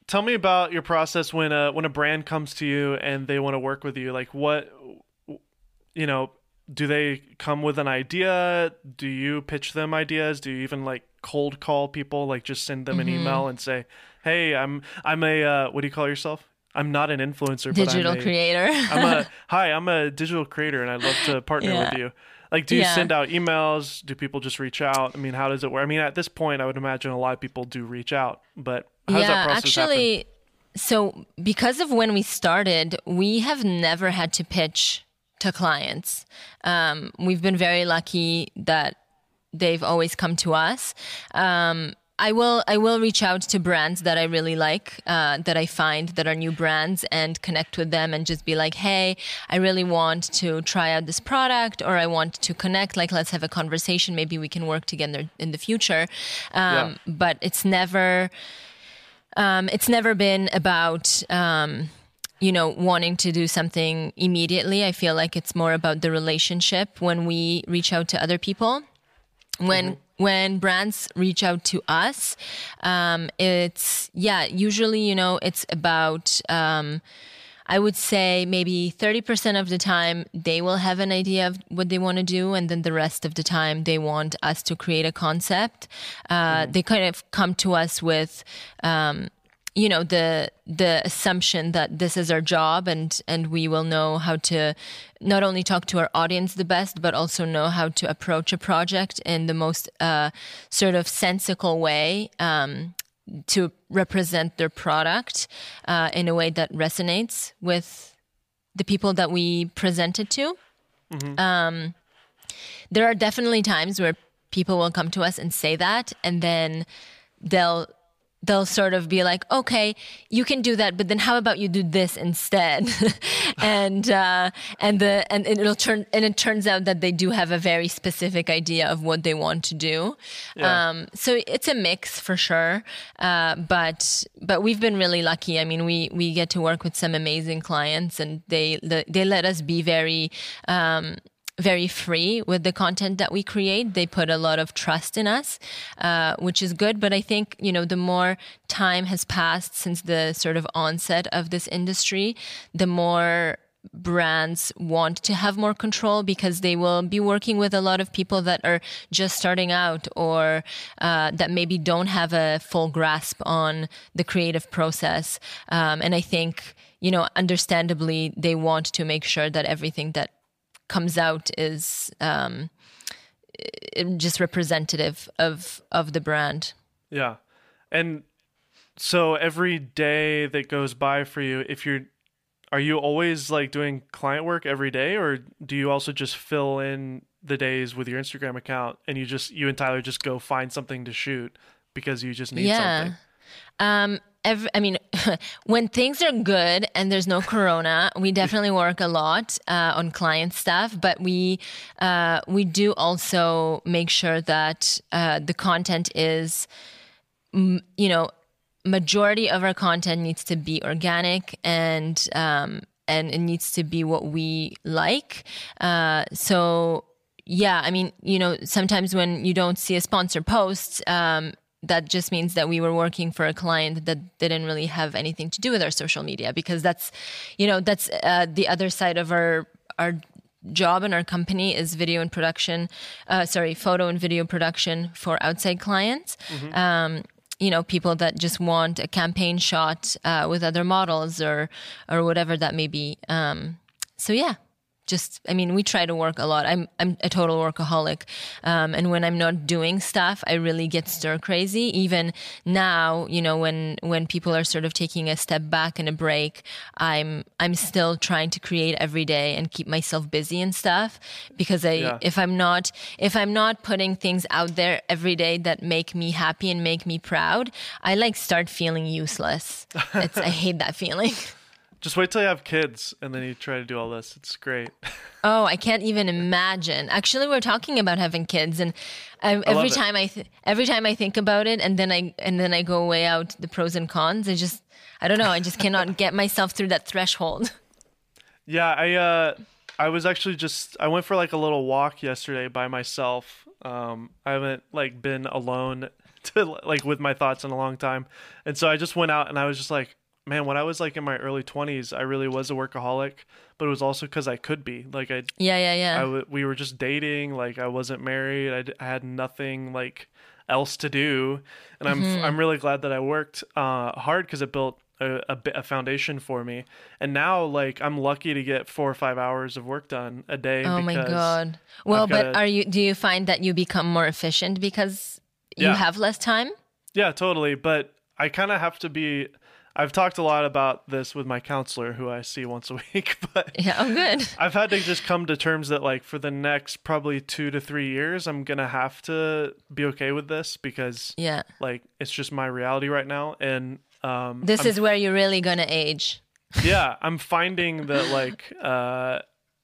S2: tell me about your process when a when a brand comes to you and they want to work with you. Like what you know, do they come with an idea? Do you pitch them ideas? Do you even like cold call people like just send them
S1: Mm-hmm.
S2: an email and say, "Hey, I'm I'm a uh, what do you call yourself? I'm not an influencer,
S1: digital
S2: but I'm a, digital
S1: creator
S2: I'm a hi, I'm a digital creator and I'd love to partner
S1: Yeah.
S2: with you. Like, do you
S1: Yeah.
S2: send out emails? Do people just reach out? I mean, how does it work? I mean, at this point, I would imagine a lot of people do reach out, but how does that process happen?
S1: actually so because of when we started we have never had to pitch to clients um, we've been very lucky that they've always come to us um, I will I will reach out to brands that I really like uh, that I find that are new brands and connect with them and just be like hey I really want to try out this product or I want to connect. Like let's have a conversation. Maybe we can work together in the future. Um, but it's never um, it's never been about um, you know wanting to do something immediately. I feel like it's more about the relationship when we reach out to other people. When when brands reach out to us um, it's yeah usually you know it's about um, I would say maybe 30% of the time they will have an idea of what they want to do, and then the rest of the time they want us to create a concept. Uh, They kind of come to us with, um, you know, the the assumption that this is our job, and and we will know how to not only talk to our audience the best, but also know how to approach a project in the most uh, sort of sensical way. Um, to represent their product uh, in a way that resonates with the people that we present it to. Um, there are definitely times where people will come to us and say that, and then they'll they'll sort of be like, okay, you can do that, but then how about you do this instead? and uh, and the and it'll turn and it turns out that they do have a very specific idea of what they want to do.
S2: Yeah.
S1: Um, so it's a mix for sure, uh, but but we've been really lucky. I mean, we we get to work with some amazing clients, and they they let us be very. Um, very free with the content that we create. They put a lot of trust in us, uh, which is good. But I think, you know, the more time has passed since the sort of onset of this industry, the more brands want to have more control because they will be working with a lot of people that are just starting out or uh, that maybe don't have a full grasp on the creative process. Um, and I think, you know, understandably, they want to make sure that everything that comes out is um, just representative of of the brand.
S2: Yeah. And so every day that goes by for you, if you're are you always like doing client work every day or do you also just fill in the days with your Instagram account and you just you and Tyler just go find something to shoot because you just need
S1: yeah.
S2: something?
S1: Um, ev I mean, when things are good and there's no corona, we definitely work a lot uh, on client stuff. But we uh, we do also make sure that uh, the content is, you know, majority of our content needs to be organic and um, and it needs to be what we like. Uh, so yeah, I mean, you know, sometimes when you don't see a sponsor post, um, that just means that we were working for a client that didn't really have anything to do with our social media because that's, you know, that's uh, the other side of our our job in our company is video and production, uh, sorry, photo and video production for outside clients. Um, you know, people that just want a campaign shot uh, with other models or or whatever that may be. Um, so yeah, just I mean we try to work a lot. I'm I'm a total workaholic, um, and when I'm not doing stuff, I really get stir crazy. Even now, you know, when when people are sort of taking a step back and a break, I'm I'm still trying to create every day and keep myself busy and stuff because I
S2: Yeah.
S1: if I'm not if I'm not putting things out there every day that make me happy and make me proud, I like start feeling useless. It's I hate that feeling.
S2: Just wait till you have kids and then you try to do all this. It's great.
S1: Oh, I can't even imagine. Actually, we're talking about having kids, and I, every
S2: it.
S1: time I th- every time I think about it, and then I and then I go weigh out the pros and cons. I just I don't know. I just cannot get myself through that threshold.
S2: Yeah, I uh I was actually just I went for like a little walk yesterday by myself. Um I haven't like been alone to like with my thoughts in a long time. And so I just went out and I was just like, man, when I was like in my early 20s, I really was a workaholic, but it was also cuz I could be. Like I
S1: Yeah, yeah, yeah.
S2: I w- we were just dating, like I wasn't married. I, d- I had nothing like else to do. And I'm
S1: Mm-hmm.
S2: I'm really glad that I worked uh hard cuz it built a, a, a foundation for me. And now, like, I'm lucky to get four or five hours of work done a day.
S1: oh my god. Well,
S2: I've
S1: but
S2: gotta-
S1: are you? Do you find that you become more efficient because you
S2: Yeah.
S1: have less time?
S2: Yeah, totally. But I kind of have to be. I've talked a lot about this with my counselor, who I see once a week. But
S1: Yeah. Oh, good.
S2: I've had to just come to terms that, like, for the next probably two to three years, I'm gonna have to be okay with this because,
S1: Yeah.
S2: like, it's just my reality right now. And um,
S1: This is where you're really gonna age.
S2: yeah, I'm finding that, like, uh,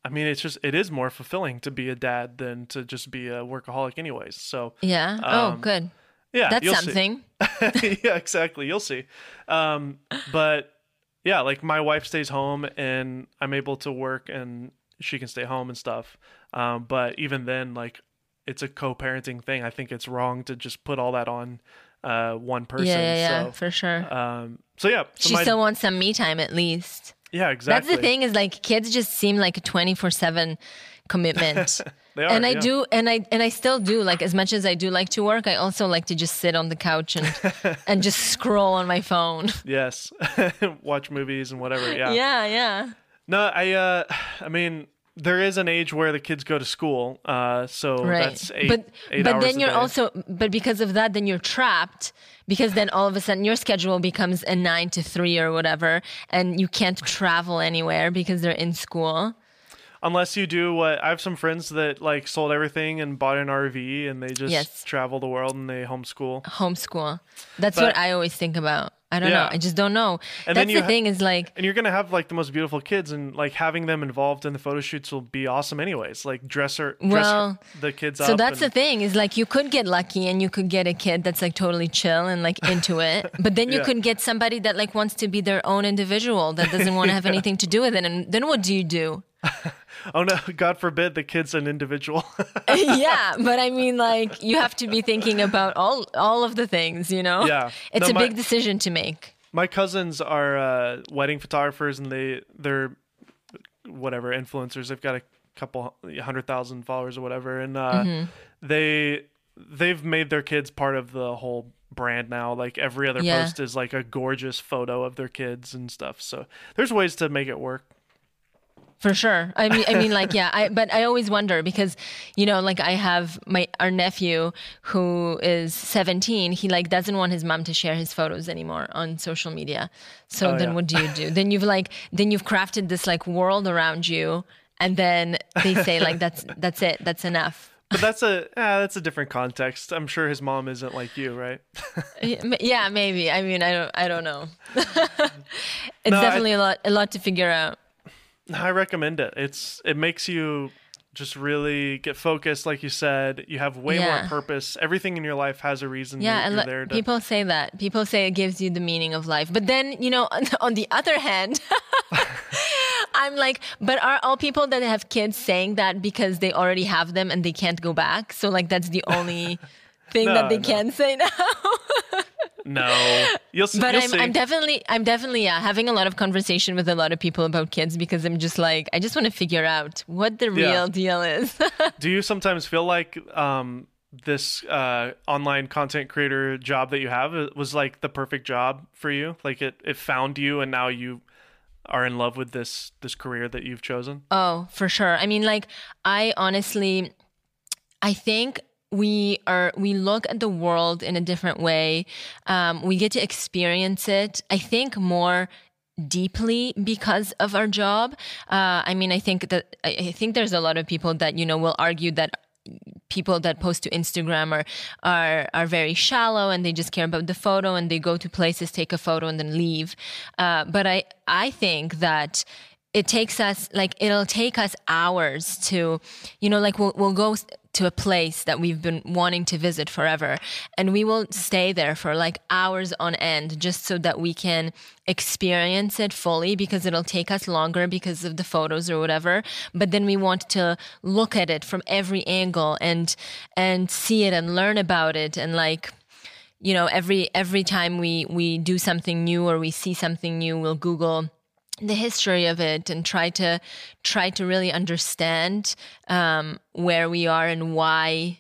S2: I mean, it's just it is more fulfilling to be a dad than to just be a workaholic, anyways. So
S1: Yeah. oh,
S2: Um,
S1: good.
S2: Yeah,
S1: That's
S2: you'll see.
S1: something.
S2: yeah, exactly. You'll see. Um, but yeah, like my wife stays home and I'm able to work and she can stay home and stuff. Um, but even then, like it's a co-parenting thing. I think it's wrong to just put all that on uh, one person.
S1: Yeah, yeah, yeah, for sure.
S2: um, so yeah, so
S1: she
S2: my-
S1: still wants some me time at least.
S2: yeah, exactly.
S1: That's the thing is like kids just seem like a 24/7 commitment.
S2: They are,
S1: and I
S2: yeah.
S1: do and I and I still do like as much as I do like to work, I also like to just sit on the couch and and just scroll on my phone.
S2: Yes, watch movies and whatever. Yeah.
S1: Yeah, yeah.
S2: No, I. Uh, I mean, there is an age where the kids go to school. Uh, so
S1: Right.
S2: that's eight.
S1: but
S2: eight
S1: but then you're also but because of that then you're trapped because then all of a sudden your schedule becomes a 9 to 3 or whatever and you can't travel anywhere because they're in school.
S2: Unless you do what I have some friends that like sold everything and bought an RV and they just
S1: Yes.
S2: travel the world and they homeschool.
S1: Homeschool. That's
S2: But-
S1: what I always think about. I don't know. I just don't know.
S2: And then
S1: That's the
S2: ha-
S1: thing is like
S2: And you're gonna have like the most beautiful kids, and like having them involved in the photo shoots will be awesome, anyways. Like dress her, dress
S1: Well,
S2: the kids up.
S1: So that's the thing is like you could get lucky and you could get a kid that's like totally chill and like into it, but then you
S2: Yeah.
S1: could get somebody that like wants to be their own individual that doesn't want to have anything to do with it. And then what do you do?
S2: Oh no, God forbid the kid's an individual.
S1: yeah, but I mean like you have to be thinking about all all of the things, you know?
S2: Yeah.
S1: It's
S2: No,
S1: a
S2: my-
S1: big decision to make.
S2: My cousins are uh, wedding photographers, and they they're whatever influencers. They've got a couple hundred thousand followers or whatever, and uh,
S1: Mm-hmm.
S2: they they've made their kids part of the whole brand now. Like every other
S1: Yeah.
S2: post is like a gorgeous photo of their kids and stuff. So there's ways to make it work.
S1: For sure. I mean, I mean, like, yeah. I but I always wonder because, you know, like I have my our nephew who is seventeen. He like doesn't want his mom to share his photos anymore on social media. So
S2: Oh,
S1: then,
S2: yeah.
S1: what do you do? then you've like then you've crafted this like world around you, and then they say like that's that's it. That's enough.
S2: But that's a ah, that's a different context. I'm sure his mom isn't like you, right?
S1: Yeah, maybe. I mean, I don't. I don't know. it's
S2: No,
S1: definitely a lot a lot to figure out.
S2: I recommend it. It's it makes you just really get focused, like you said. You have way
S1: Yeah.
S2: more purpose. Everything in your life has a reason.
S1: Yeah,
S2: you're, you're there to.
S1: people say that. People say it gives you the meaning of life. But then, you know, on, on the other hand, I'm like, but are all people that have kids saying that because they already have them and they can't go back? So like that's the only thing
S2: No,
S1: that they
S2: no.
S1: can say now.
S2: no, you'll,
S1: But
S2: you'll
S1: I'm,
S2: see.
S1: I'm definitely, I'm definitely, yeah, having a lot of conversation with a lot of people about kids because I'm just like, I just want to figure out what the
S2: Yeah.
S1: real deal is.
S2: Do you sometimes feel like um, this uh, online content creator job that you have uh, was like the perfect job for you? Like it, it found you, and now you are in love with this this career that you've chosen?
S1: Oh, for sure. I mean, like, I honestly, I think we are we look at the world in a different way. Um, we get to experience it. I think more deeply because of our job. Uh, I mean, I think that I think there's a lot of people that you know will argue that people that post to Instagram are are are very shallow and they just care about the photo and they go to places, take a photo, and then leave. Uh, but I I think that it takes us like it'll take us hours to you know like we'll, we'll go to a place that we've been wanting to visit forever. And we will stay there for like hours on end just so that we can experience it fully because it'll take us longer because of the photos or whatever. But then we want to look at it from every angle and and see it and learn about it. And like you know every every time we we do something new or we see something new we'll google the history of it and try to try to really understand um, where we are and why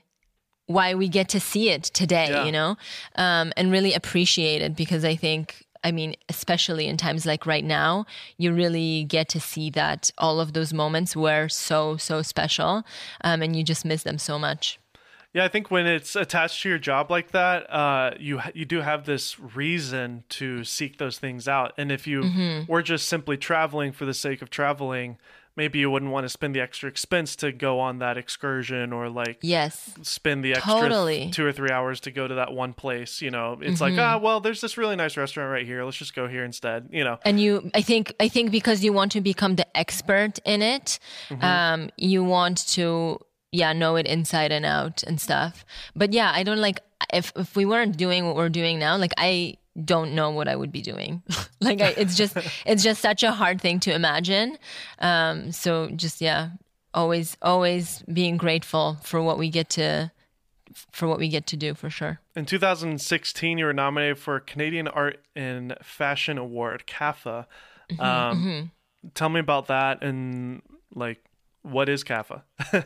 S1: why we get to see it today
S2: Yeah.
S1: you know um, and really appreciate it because i think i mean especially in times like right now you really get to see that all of those moments were so so special um, and you just miss them so much
S2: Yeah, I think when it's attached to your job like that, uh, you you do have this reason to seek those things out. And if you
S1: Mm-hmm.
S2: were just simply traveling for the sake of traveling, maybe you wouldn't want to spend the extra expense to go on that excursion or like
S1: yes
S2: spend the extra
S1: Totally. Mm-hmm.
S2: two or three hours to go to that one place. You know, it's like ah, well, there's this really nice restaurant right here. Let's just go here instead. You know,
S1: and you i think i think because you want to become the expert in it um you want to yeah know it inside and out and stuff. But yeah i don't like if if we weren't doing what we're doing now like i don't know what i would be doing. Like I, it's just it's just such a hard thing to imagine. Um so just yeah always always being grateful for what we get to for what we get to do for sure.
S2: In 2016, you were nominated for a Canadian Art and Fashion Award, CAFA.
S1: Mm-hmm,
S2: Um, Tell me about that and like what is CAFA?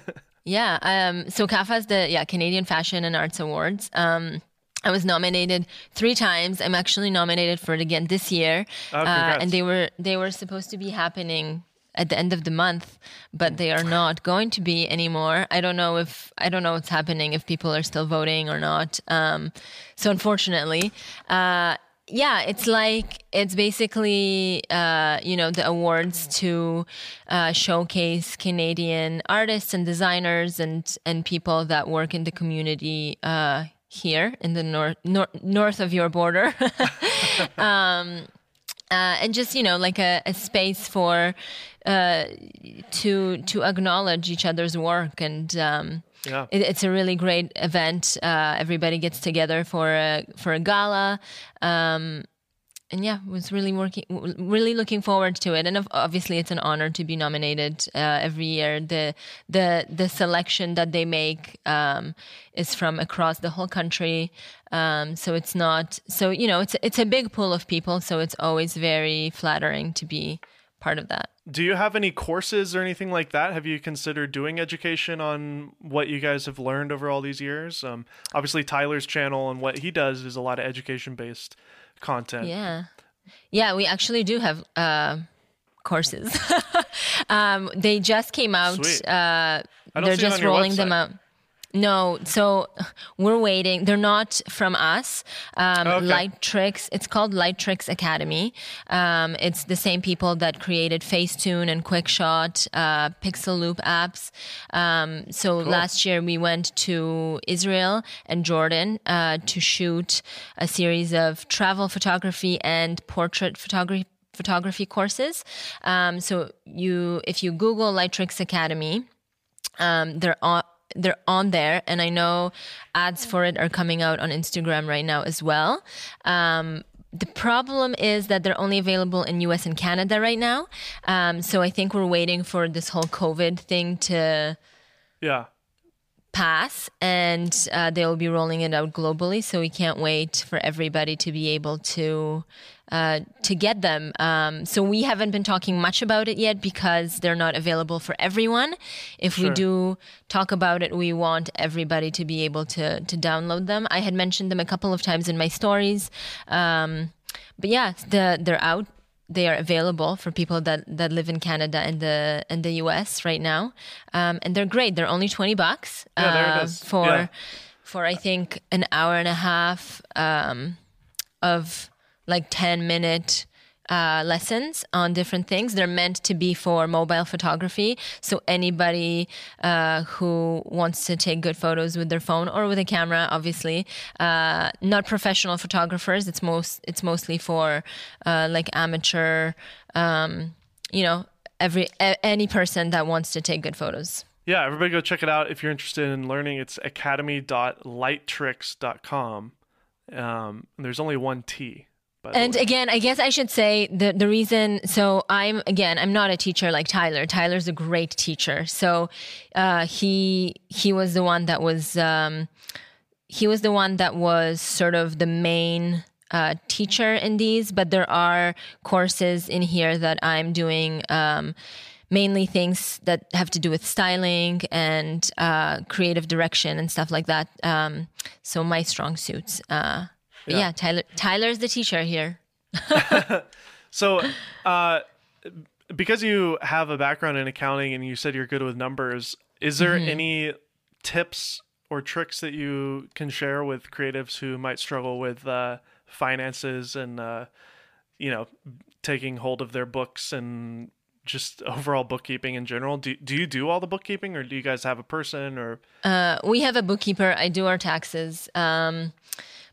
S1: Yeah. Um, so CAFA is the yeah Canadian Fashion and Arts Awards. Um, I was nominated three times. I'm actually nominated for it again this year,
S2: Oh,
S1: uh, and they were they were supposed to be happening at the end of the month, but they are not going to be anymore. I don't know if I don't know what's happening if people are still voting or not. Um, so unfortunately, uh, yeah, it's like it's basically uh, you know the awards to uh, showcase Canadian artists and designers and and people that work in the community uh, here in the north nor- north of your border. um, uh, and just you know like a, a space for uh, to to acknowledge each other's work and um,
S2: Yeah.
S1: it, it's a really great event. Uh, everybody gets together for a for a gala, um, and yeah, was really working, really looking forward to it. And obviously, it's an honor to be nominated uh, every year. the the The selection that they make um, is from across the whole country, um, so it's not so you know it's it's a big pool of people. So it's always very flattering to be part of that.
S2: Do you have any courses or anything like that? Have you considered doing education on what you guys have learned over all these years? Um, obviously, Tyler's channel and what he does is a lot of education based content.
S1: Yeah. Yeah, we actually do have uh, courses. um, they just came out. Uh,
S2: I don't
S1: they're
S2: see it on
S1: just rolling them out. No, so we're waiting. They're not from us. Um,
S2: Okay.
S1: Lightricks. It's called Lightricks Academy. Um, it's the same people that created Facetune and QuickShot, uh, Pixaloop apps. Um, so last year we went to Israel and Jordan uh, to shoot a series of travel photography and portrait photography photography courses. Um, so you, if you Google Lightricks Academy, um, they're on they're on there and i know ads for it are coming out on instagram right now as well um, the problem is that they're only available in us and canada right now um, so i think we're waiting for this whole covid thing to
S2: Yeah.
S1: pass and uh, they'll be rolling it out globally so we can't wait for everybody to be able to uh, to get them. Um, so we haven't been talking much about it yet because they're not available for everyone. If we do talk about it we want everybody to be able to to download them. I had mentioned them a couple of times in my stories. Um, but yeah the, they're out. They are available for people that, that live in Canada and the and the US right now, um, and they're great. They're only twenty bucks
S2: Yeah,
S1: uh, for
S2: Yeah.
S1: for I think an hour and a half um, of like ten minute uh, lessons on different things. They're meant to be for mobile photography, so anybody uh, who wants to take good photos with their phone or with a camera, obviously, uh, not professional photographers. It's most it's mostly for uh, like amateur, um, you know, every a- any person that wants to take good photos.
S2: Yeah, everybody go check it out if you're interested in learning. It's academy.lightricks.com. Um, and there's only one T.
S1: And again, I guess I should say the the reason. So I'm again, I'm not a teacher like Tyler. Tyler's a great teacher. So uh, he he was the one that was um, he was the one that was sort of the main uh, teacher in these. But there are courses in here that I'm doing. Um, mainly things that have to do with styling and uh, creative direction and stuff like that. Um, so my strong suits. Uh, but yeah. Tyler. Tyler's the teacher here.
S2: So, uh, because you have a background in accounting and you said you're good with numbers, is there
S1: Mm-hmm.
S2: any tips or tricks that you can share with creatives who might struggle with uh, finances and, uh, you know, taking hold of their books and just overall bookkeeping in general? Do, do you do all the bookkeeping or do you guys have a person or?
S1: Uh, we have a bookkeeper. I do our taxes. Um,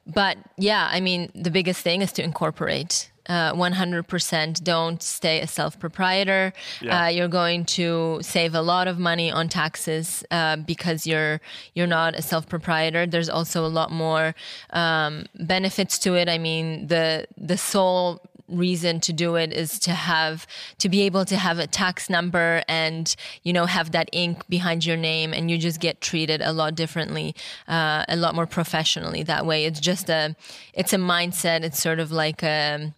S1: but yeah, I mean, the biggest thing is to incorporate. Uh, 100% don't stay a self proprietor.
S2: Yeah.
S1: Uh, you're going to save a lot of money on taxes uh, because you're you're not a self proprietor. There's also a lot more um, benefits to it. I mean, the the sole reason to do it is to have to be able to have a tax number and you know have that Inc. behind your name and you just get treated a lot differently uh, a lot more professionally that way. It's just a it's a mindset. It's sort of like a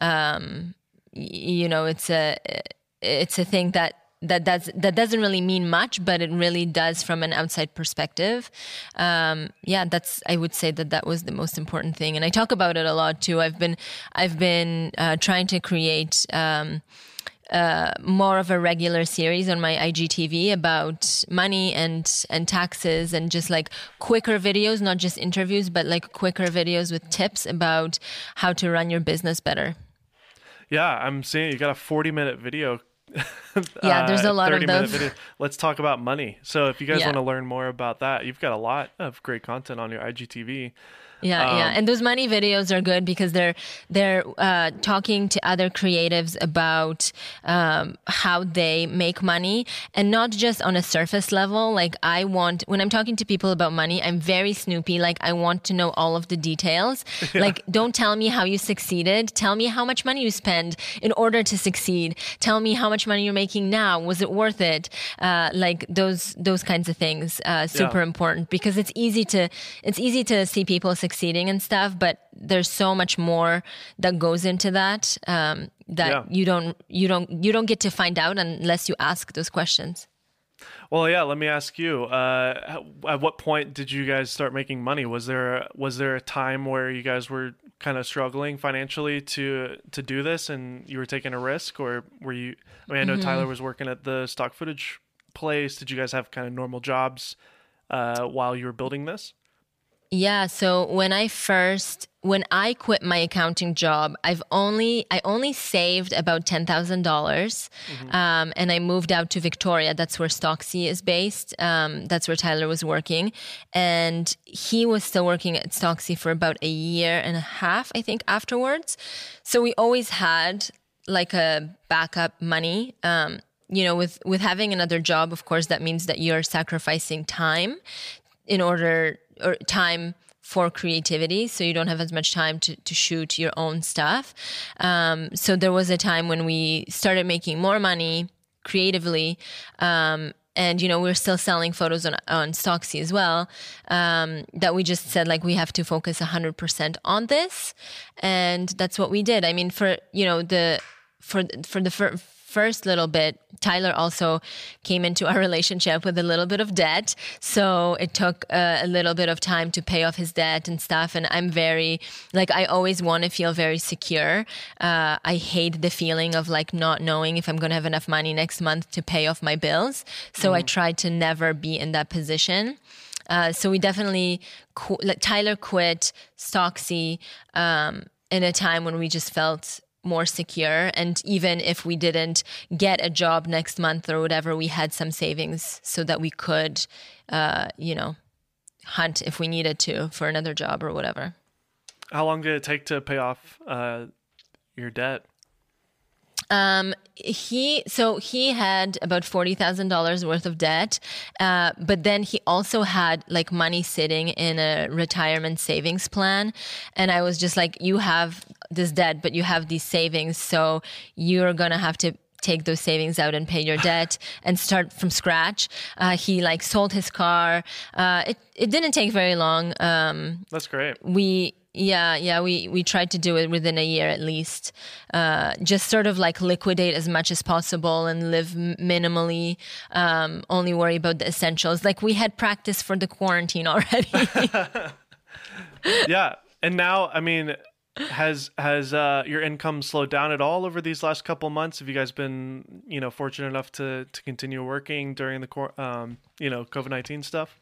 S1: um, you know it's a it's a thing that that does that doesn't really mean much, but it really does from an outside perspective. Um, yeah, that's I would say that that was the most important thing, and I talk about it a lot too. I've been I've been uh, trying to create. Um, uh, more of a regular series on my IGTV about money and and taxes and just like quicker videos, not just interviews, but like quicker videos with tips about how to run your business better.
S2: Yeah, I'm seeing you got a 40 minute video.
S1: Yeah, there's a uh, lot of
S2: 30
S1: those.
S2: video. Let's talk about money. So if you guys
S1: Yeah.
S2: want to learn more about that, you've got a lot of great content on your IGTV.
S1: Yeah, yeah, and those money videos are good because they're they're uh, talking to other creatives about um, how they make money, and not just on a surface level. Like I want when I'm talking to people about money, I'm very snoopy. Like I want to know all of the details. Like don't tell me how you succeeded. Tell me how much money you spend in order to succeed. Tell me how much money you're making now. Was it worth it? Uh, like those those kinds of things. Uh, super
S2: Yeah.
S1: important because it's easy to it's easy to see people succeeding and stuff but there's so much more that goes into that um, that
S2: Yeah.
S1: you don't you don't you don't get to find out unless you ask those questions
S2: Well, yeah. Let me ask you. Uh, at what point did you guys start making money? Was there was there a time where you guys were kind of struggling financially to to do this, and you were taking a risk, or were you? I mean, I know
S1: Mm-hmm.
S2: Tyler was working at the stock footage place. Did you guys have kind of normal jobs uh, while you were building this?
S1: Yeah, so when I first when I quit my accounting job, I've only I only saved about ten thousand dollars, um, and I moved out to Victoria. That's where Stocksy is based. Um, that's where Tyler was working, and he was still working at Stocksy for about a year and a half, I think, afterwards. So we always had like a backup money. Um, you know, with with having another job, of course, that means that you're sacrificing time in order or time for creativity so you don't have as much time to, to shoot your own stuff. Um, so there was a time when we started making more money creatively um, and you know we're still selling photos on on Stocksy as well um, that we just said like we have to focus 100% on this. And that's what we did. I mean for you know the for for the fir- first little bit, Tyler also came into our relationship with a little bit of debt. So it took a, a, little bit of time to pay off his debt and stuff. And I'm very, like, I always want to feel very secure. Uh, I hate the feeling of like not knowing if I'm going to have enough money next month to pay off my bills. So mm. I try to never be in that position. Uh, so we definitely, qu- like, Tyler quit Stocksy um, in a time when we just felt more secure. And even if we didn't get a job next month or whatever, we had some savings so that we could, uh, you know, hunt if we needed to for another job or whatever.
S2: How long did it take to pay off uh, your debt?
S1: Um, he so he had about forty thousand dollars worth of debt, uh, but then he also had like money sitting in a retirement savings plan, and I was just like, you have this debt, but you have these savings, so you're gonna have to take those savings out and pay your debt and start from scratch. Uh, he like sold his car. Uh, it it didn't take very long. Um,
S2: That's great.
S1: We yeah, yeah, we we tried to do it within a year at least. Uh, just sort of like liquidate as much as possible and live minimally. Um, only worry about the essentials. Like we had practice for the quarantine already.
S2: yeah, and now I mean, has has uh, your income slowed down at all over these last couple months? Have you guys been you know fortunate enough to to continue working during the um, you know COVID nineteen stuff?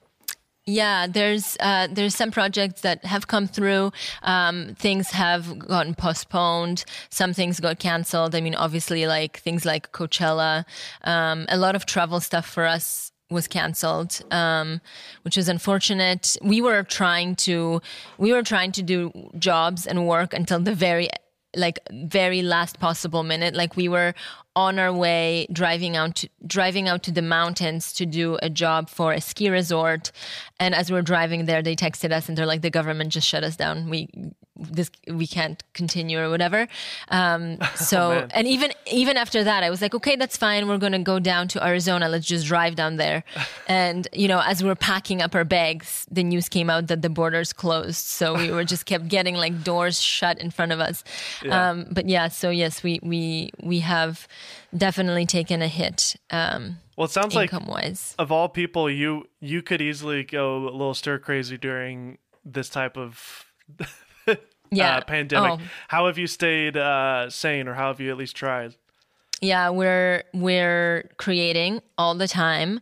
S1: Yeah, there's uh, there's some projects that have come through. Um, things have gotten postponed. Some things got canceled. I mean, obviously, like things like Coachella. Um, a lot of travel stuff for us was canceled, um, which is unfortunate. We were trying to we were trying to do jobs and work until the very like very last possible minute. Like we were on our way driving out to, driving out to the mountains to do a job for a ski resort. And as we we're driving there they texted us and they're like the government just shut us down. We this we can't continue or whatever. Um, so oh, and even even after that i was like okay that's fine. We're to go down to arizona. Let's just drive down there. And you know as we we're packing up our bags the news came out that the borders closed. So we were just kept getting like doors shut in front of us. Yeah. Um, but yeah so yes we we we have definitely taken a hit um,
S2: well, it sounds like income wise. of all people, you you could easily go a little stir crazy during this type of yeah. Uh, pandemic. Oh. How have you stayed uh, sane, or how have you at least tried?
S1: Yeah, we're we're creating all the time.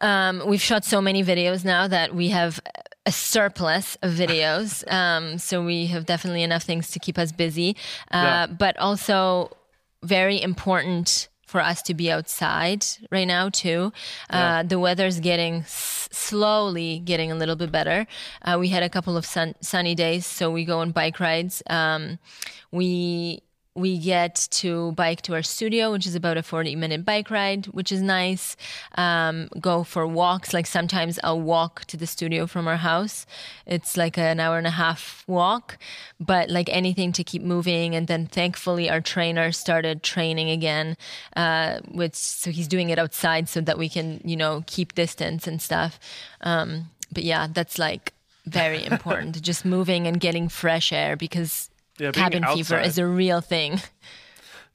S1: Um, we've shot so many videos now that we have a surplus of videos. Um, so we have definitely enough things to keep us busy, uh, yeah. but also very important for us to be outside right now too. Yeah. Uh, the weather's getting s- slowly getting a little bit better. Uh, we had a couple of sun- sunny days, so we go on bike rides. Um, we we get to bike to our studio, which is about a 40 minute bike ride, which is nice. Um, go for walks. Like sometimes I'll walk to the studio from our house. It's like an hour and a half walk, but like anything to keep moving. And then thankfully, our trainer started training again, uh, which so he's doing it outside so that we can, you know, keep distance and stuff. Um, but yeah, that's like very important. Just moving and getting fresh air because yeah, cabin outside. fever is a real thing.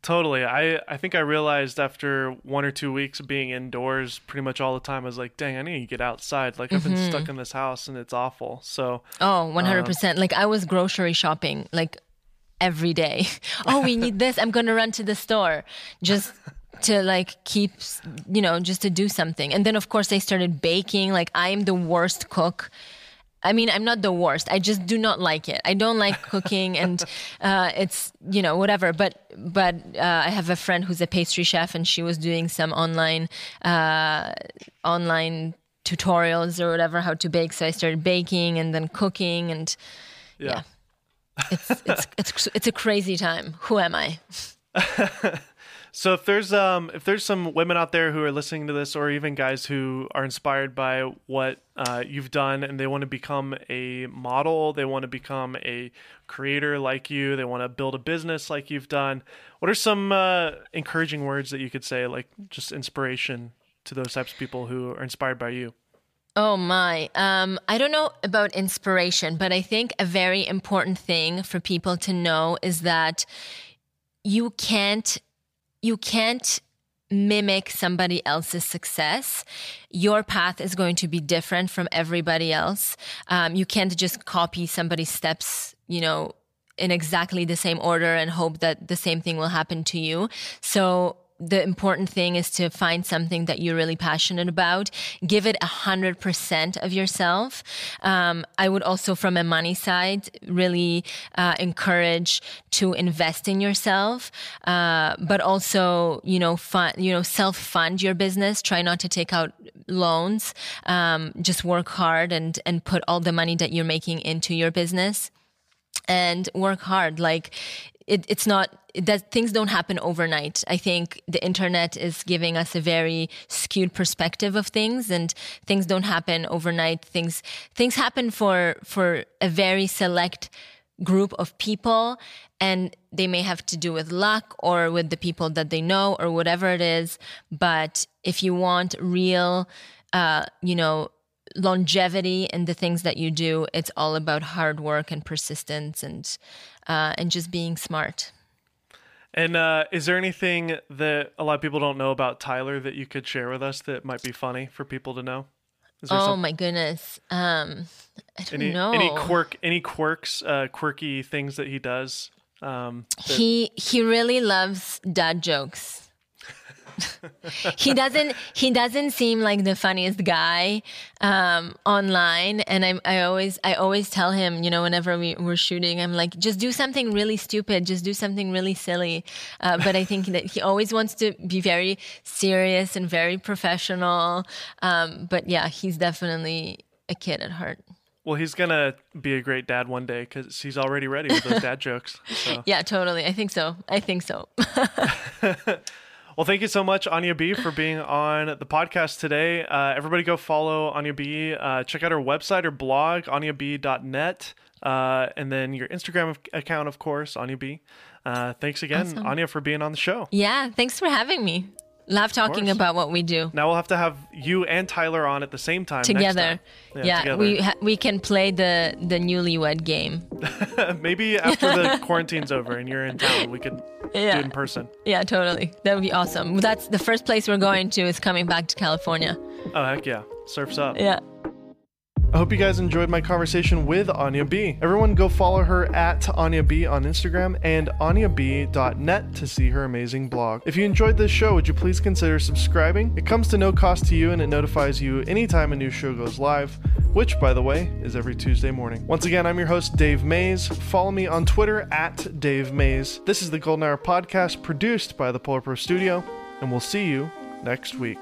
S2: Totally. I, I think I realized after one or two weeks of being indoors pretty much all the time, I was like, dang, I need to get outside. Like, I've been mm-hmm. stuck in this house and it's awful. So,
S1: oh, 100%. Um, like, I was grocery shopping like every day. oh, we need this. I'm going to run to the store just to like keep, you know, just to do something. And then, of course, I started baking. Like, I am the worst cook I mean, I'm not the worst. I just do not like it. I don't like cooking, and uh, it's you know whatever. But but uh, I have a friend who's a pastry chef, and she was doing some online uh, online tutorials or whatever how to bake. So I started baking and then cooking, and yeah, yeah. it's it's it's it's a crazy time. Who am I?
S2: So if there's um if there's some women out there who are listening to this, or even guys who are inspired by what uh, you've done, and they want to become a model, they want to become a creator like you, they want to build a business like you've done. What are some uh, encouraging words that you could say, like just inspiration to those types of people who are inspired by you?
S1: Oh my. Um, I don't know about inspiration, but I think a very important thing for people to know is that you can't you can't mimic somebody else's success. Your path is going to be different from everybody else. Um, you can't just copy somebody's steps, you know, in exactly the same order and hope that the same thing will happen to you. So the important thing is to find something that you're really passionate about. Give it a hundred percent of yourself. Um, I would also, from a money side, really uh, encourage to invest in yourself, uh, but also, you know, fund, you know, self fund your business. Try not to take out loans. Um, just work hard and and put all the money that you're making into your business and work hard. Like it, it's not that things don't happen overnight. I think the internet is giving us a very skewed perspective of things, and things don't happen overnight. Things things happen for for a very select group of people, and they may have to do with luck or with the people that they know or whatever it is. But if you want real, uh, you know, longevity in the things that you do, it's all about hard work and persistence and uh, and just being smart.
S2: And uh, is there anything that a lot of people don't know about Tyler that you could share with us that might be funny for people to know?
S1: Oh some... my goodness, um, I don't
S2: any,
S1: know.
S2: Any quirk, any quirks, uh, quirky things that he does?
S1: Um, that... He he really loves dad jokes he doesn't he doesn't seem like the funniest guy um, online and I, I always i always tell him you know whenever we, we're shooting i'm like just do something really stupid just do something really silly uh, but i think that he always wants to be very serious and very professional um, but yeah he's definitely a kid at heart
S2: well, he's gonna be a great dad one day because he's already ready with those dad jokes. So.
S1: Yeah, totally. I think so. I think so.
S2: Well, thank you so much, Ania B, for being on the podcast today. Uh, everybody go follow Ania B. Uh, check out her website or blog, aniab.net. Uh, and then your Instagram account, of course, Ania B. Uh, thanks again, awesome. Ania, for being on the show.
S1: Yeah, thanks for having me. Love talking about what we do.
S2: Now we'll have to have you and Tyler on at the same time
S1: together. Time. Yeah, yeah together. we ha- we can play the the newlywed game.
S2: Maybe after the quarantine's over and you're in town, we could yeah. do it in person.
S1: Yeah, totally. That would be awesome. That's the first place we're going to is coming back to California.
S2: Oh heck yeah, surfs up.
S1: Yeah.
S2: I hope you guys enjoyed my conversation with Ania B. Everyone go follow her at Ania B on Instagram and AniaB.net to see her amazing blog. If you enjoyed this show, would you please consider subscribing? It comes to no cost to you and it notifies you anytime a new show goes live, which, by the way, is every Tuesday morning. Once again, I'm your host, Dave Maze. Follow me on Twitter at Dave Maze. This is the Golden Hour Podcast produced by the PolarPro Studio, and we'll see you next week.